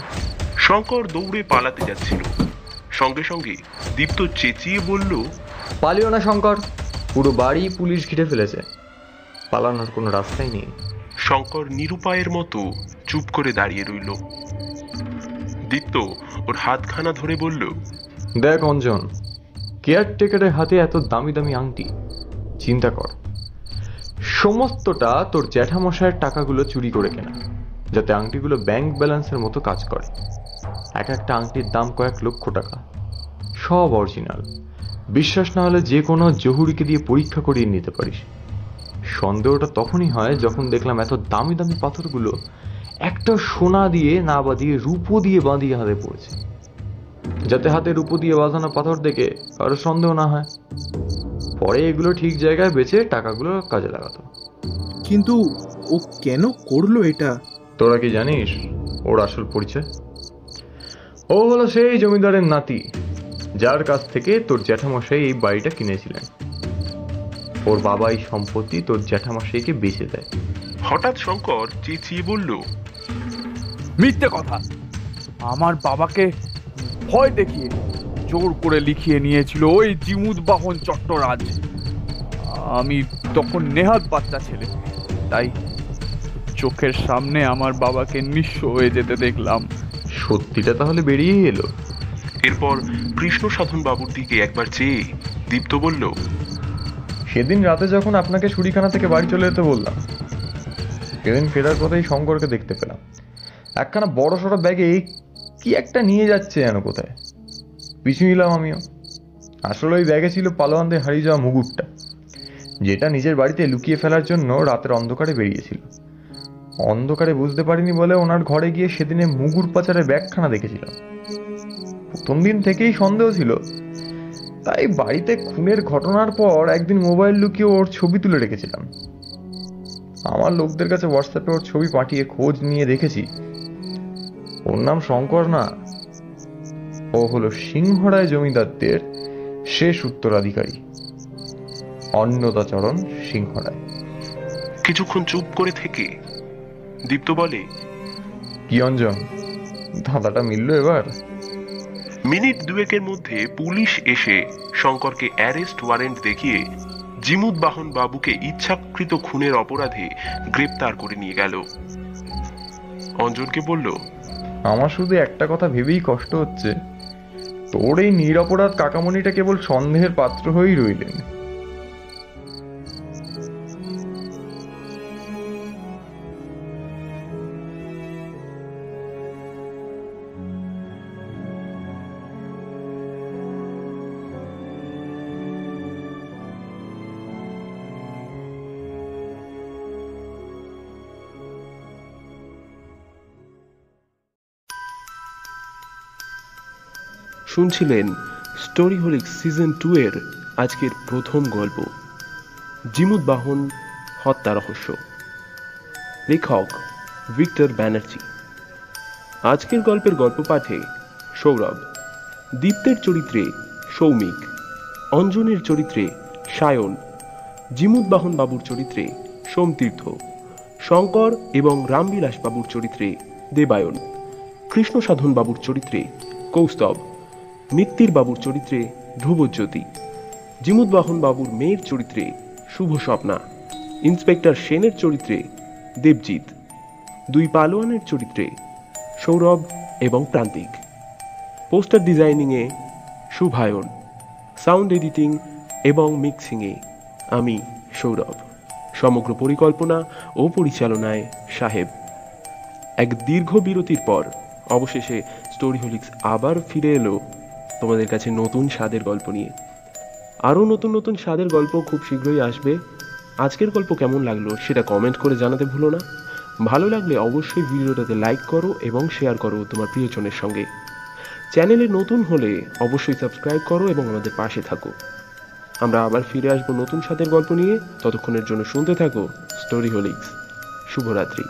শঙ্কর দৌড়ে পালাতে যাচ্ছিল। সঙ্গে সঙ্গে দীপ্ত চেঁচিয়ে বলল পালিও না শঙ্কর পুরো বাড়ি পুলিশ ঘিরে ফেলেছে। পালানোর কোনো রাস্তাই নেই। শঙ্কর নিরুপায়ের মতো চুপ করে দাঁড়িয়ে রইল। দীপ্ত ওর হাতখানা ধরে বলল, দেখ অঞ্জন, কেয়ারটেকারের হাতে এত দামি দামি আংটি, চিন্তা কর। সমস্তটা তোর জ্যাঠামশায়ের টাকাগুলো চুরি করে কেনা, যাতে আংটিগুলো ব্যাংক ব্যালেন্সের মতো কাজ করে। এক একটা আংটির দাম কয়েক লক্ষ টাকা, সব অরিজিনাল। বিশ্বাস না হলে যে কোনো জহুরিকে দিয়ে পরীক্ষা করিয়ে নিতে পারিস। সন্দেহটা তখনই হয় যখন দেখলাম এত দামি দামি পাথরগুলো একটা সোনা দিয়ে না বাঁধিয়ে রূপো দিয়ে বাঁধিয়ে হাতে পড়েছে। যাতে হাতে রূপো দিয়ে বাঁধানো পাথর দেখে কারও সন্দেহ না হয়। পরে এগুলো ঠিক জায়গায় বেচে টাকাগুলো কাজে লাগাতো। কিন্তু ও কেন করল এটা? তোরা কি জানিস ওর আসল পরিচয়? ও হলো সেই জমিদারের নাতি যার কাছ থেকে তোর জ্যাঠামশাই এই বাড়িটা কিনেছিলেন। ওর বাবা এই সম্পত্তি তোর জ্যাঠামশাইকে বেচে দেয়। হঠাৎ শঙ্কর চেঁচিয়ে বলল মিথ্যে কথা। আমার বাবাকে ভয় দেখিয়ে জোর করে লিখিয়ে নিয়েছিল ওই জিমুদ বাহন চট্টরাজ। আমি তখন নেহাত বাচ্চা ছেলে তাই চোখের সামনে আমার বাবাকে নিঃস্ব হয়ে যেতে দেখলাম। সত্যিটা তাহলে বেরিয়ে এলো। এরপর কৃষ্ণ সাধন বাবুর দিকে একবার চেয়ে দীপ্ত বলল সেদিন রাতে যখন আপনাকে ছুরিখানা থেকে বাড়ি চলে যেতে বললাম, সেদিন ফেরার পথেই শঙ্করকে দেখতে পেলাম। একখানা বড় সড়ো ব্যাগে কি একটা নিয়ে যাচ্ছে যেন কোথায়? পিছু নিলাম আমিও। আসলে ওই ব্যাগে ছিল পালোয়ানদের হারিয়ে যাওয়া মুগুরটা যেটা নিজের বাড়িতে লুকিয়ে ফেলার জন্য রাতের অন্ধকারে বেরিয়েছিল। অন্ধকারে বুঝতে পারিনি বলে ওনার ঘরে গিয়ে সেদিনে মুগুর পাচারের ব্যাগখানা দেখেছিলাম। প্রথম দিন থেকেই সন্দেহ ছিল তাই বাড়িতে খুনের ঘটনার পর একদিন মোবাইল লুকিয়ে ওর ছবি তুলে রেখেছিলাম। আমার লোকদের কাছে হোয়াটসঅ্যাপে ওর ছবি পাঠিয়ে খোঁজ নিয়ে দেখেছি। ওর নাম শঙ্কর না। ও হলো সিংহরায় জমিদারদের শেষ উত্তরাধিকারী। অন্নদাচরণ সিংহরায়। কিছুক্ষণ চুপ করে থেকে দীপ্ত বলে কি অঞ্জন? ধাঁধাটা মিললো এবার? মিনিট দুয়েকের মধ্যে পুলিশ এসে শঙ্করকে অ্যারেস্ট ওয়ারেন্ট দেখিয়ে জিমুদ বাহন বাবুকে ইচ্ছাকৃত খুনের অপরাধে গ্রেপ্তার করে নিয়ে গেল। অঞ্জনকে বলল, আমার শুধু একটা কথা ভেবেই কষ্ট হচ্ছে। তোর এই নিরপরাধ কাকামণিটা কেবল সন্দেহের পাত্র হয়েই রইলেন। শুনছিলেন স্টোরি হোলিক সিজন টু এর আজকের প্রথম গল্প। জিমুদ বাহন হত্যা রহস্য। লেখক ভিক্টর ব্যানার্জি। আজকের গল্পের গল্প পাঠে সৌরভ। দীপ্তের চরিত্রে সৌমিক। অঞ্জনের চরিত্রে সায়ন। জিমুদ বাহন বাবুর চরিত্রে সোমতীর্থ। শঙ্কর এবং রামবিলাস বাবুর চরিত্রে দেবায়ন। কৃষ্ণ সাধন বাবুর চরিত্রে কৌস্তব। মিত্তির বাবুর চরিত্রে ধ্রুবজ্যোতি জিমুদবাহন বাবুর মেয়ের চরিত্রে শুভ স্বপ্না, ইন্সপেক্টর সেনের চরিত্রে দেবজিৎ, দুই পালোয়ানের চরিত্রে সৌরভ এবং প্রান্তিক পোস্টার ডিজাইনিংয়ে শুভায়ন, সাউন্ড এডিটিং এবং মিক্সিংয়ে আমি সৌরভ। সমগ্র পরিকল্পনা ও পরিচালনায় সাহেব। এক দীর্ঘ বিরতির পর অবশেষে স্টোরি হোলিক্স আবার ফিরে এলো তোমাদের কাছে নতুন স্বাদের গল্প নিয়ে। আরও নতুন নতুন স্বাদের গল্প খুব শীঘ্রই আসবে। আজকের গল্প কেমন লাগল সেটা কমেন্ট করে জানাতে ভুলো না। ভালো লাগলে অবশ্যই ভিডিওটাতে লাইক করো এবং শেয়ার করো তোমার প্রিয়জনের সঙ্গে। চ্যানেলে নতুন হলে অবশ্যই সাবস্ক্রাইব করো এবং আমাদের পাশে থাকো। আমরা আবার ফিরে আসব নতুন স্বাদের গল্প নিয়ে। ততক্ষণের জন্য শুনতে থাকো স্টোরি হোলিক্স শুভরাত্রি।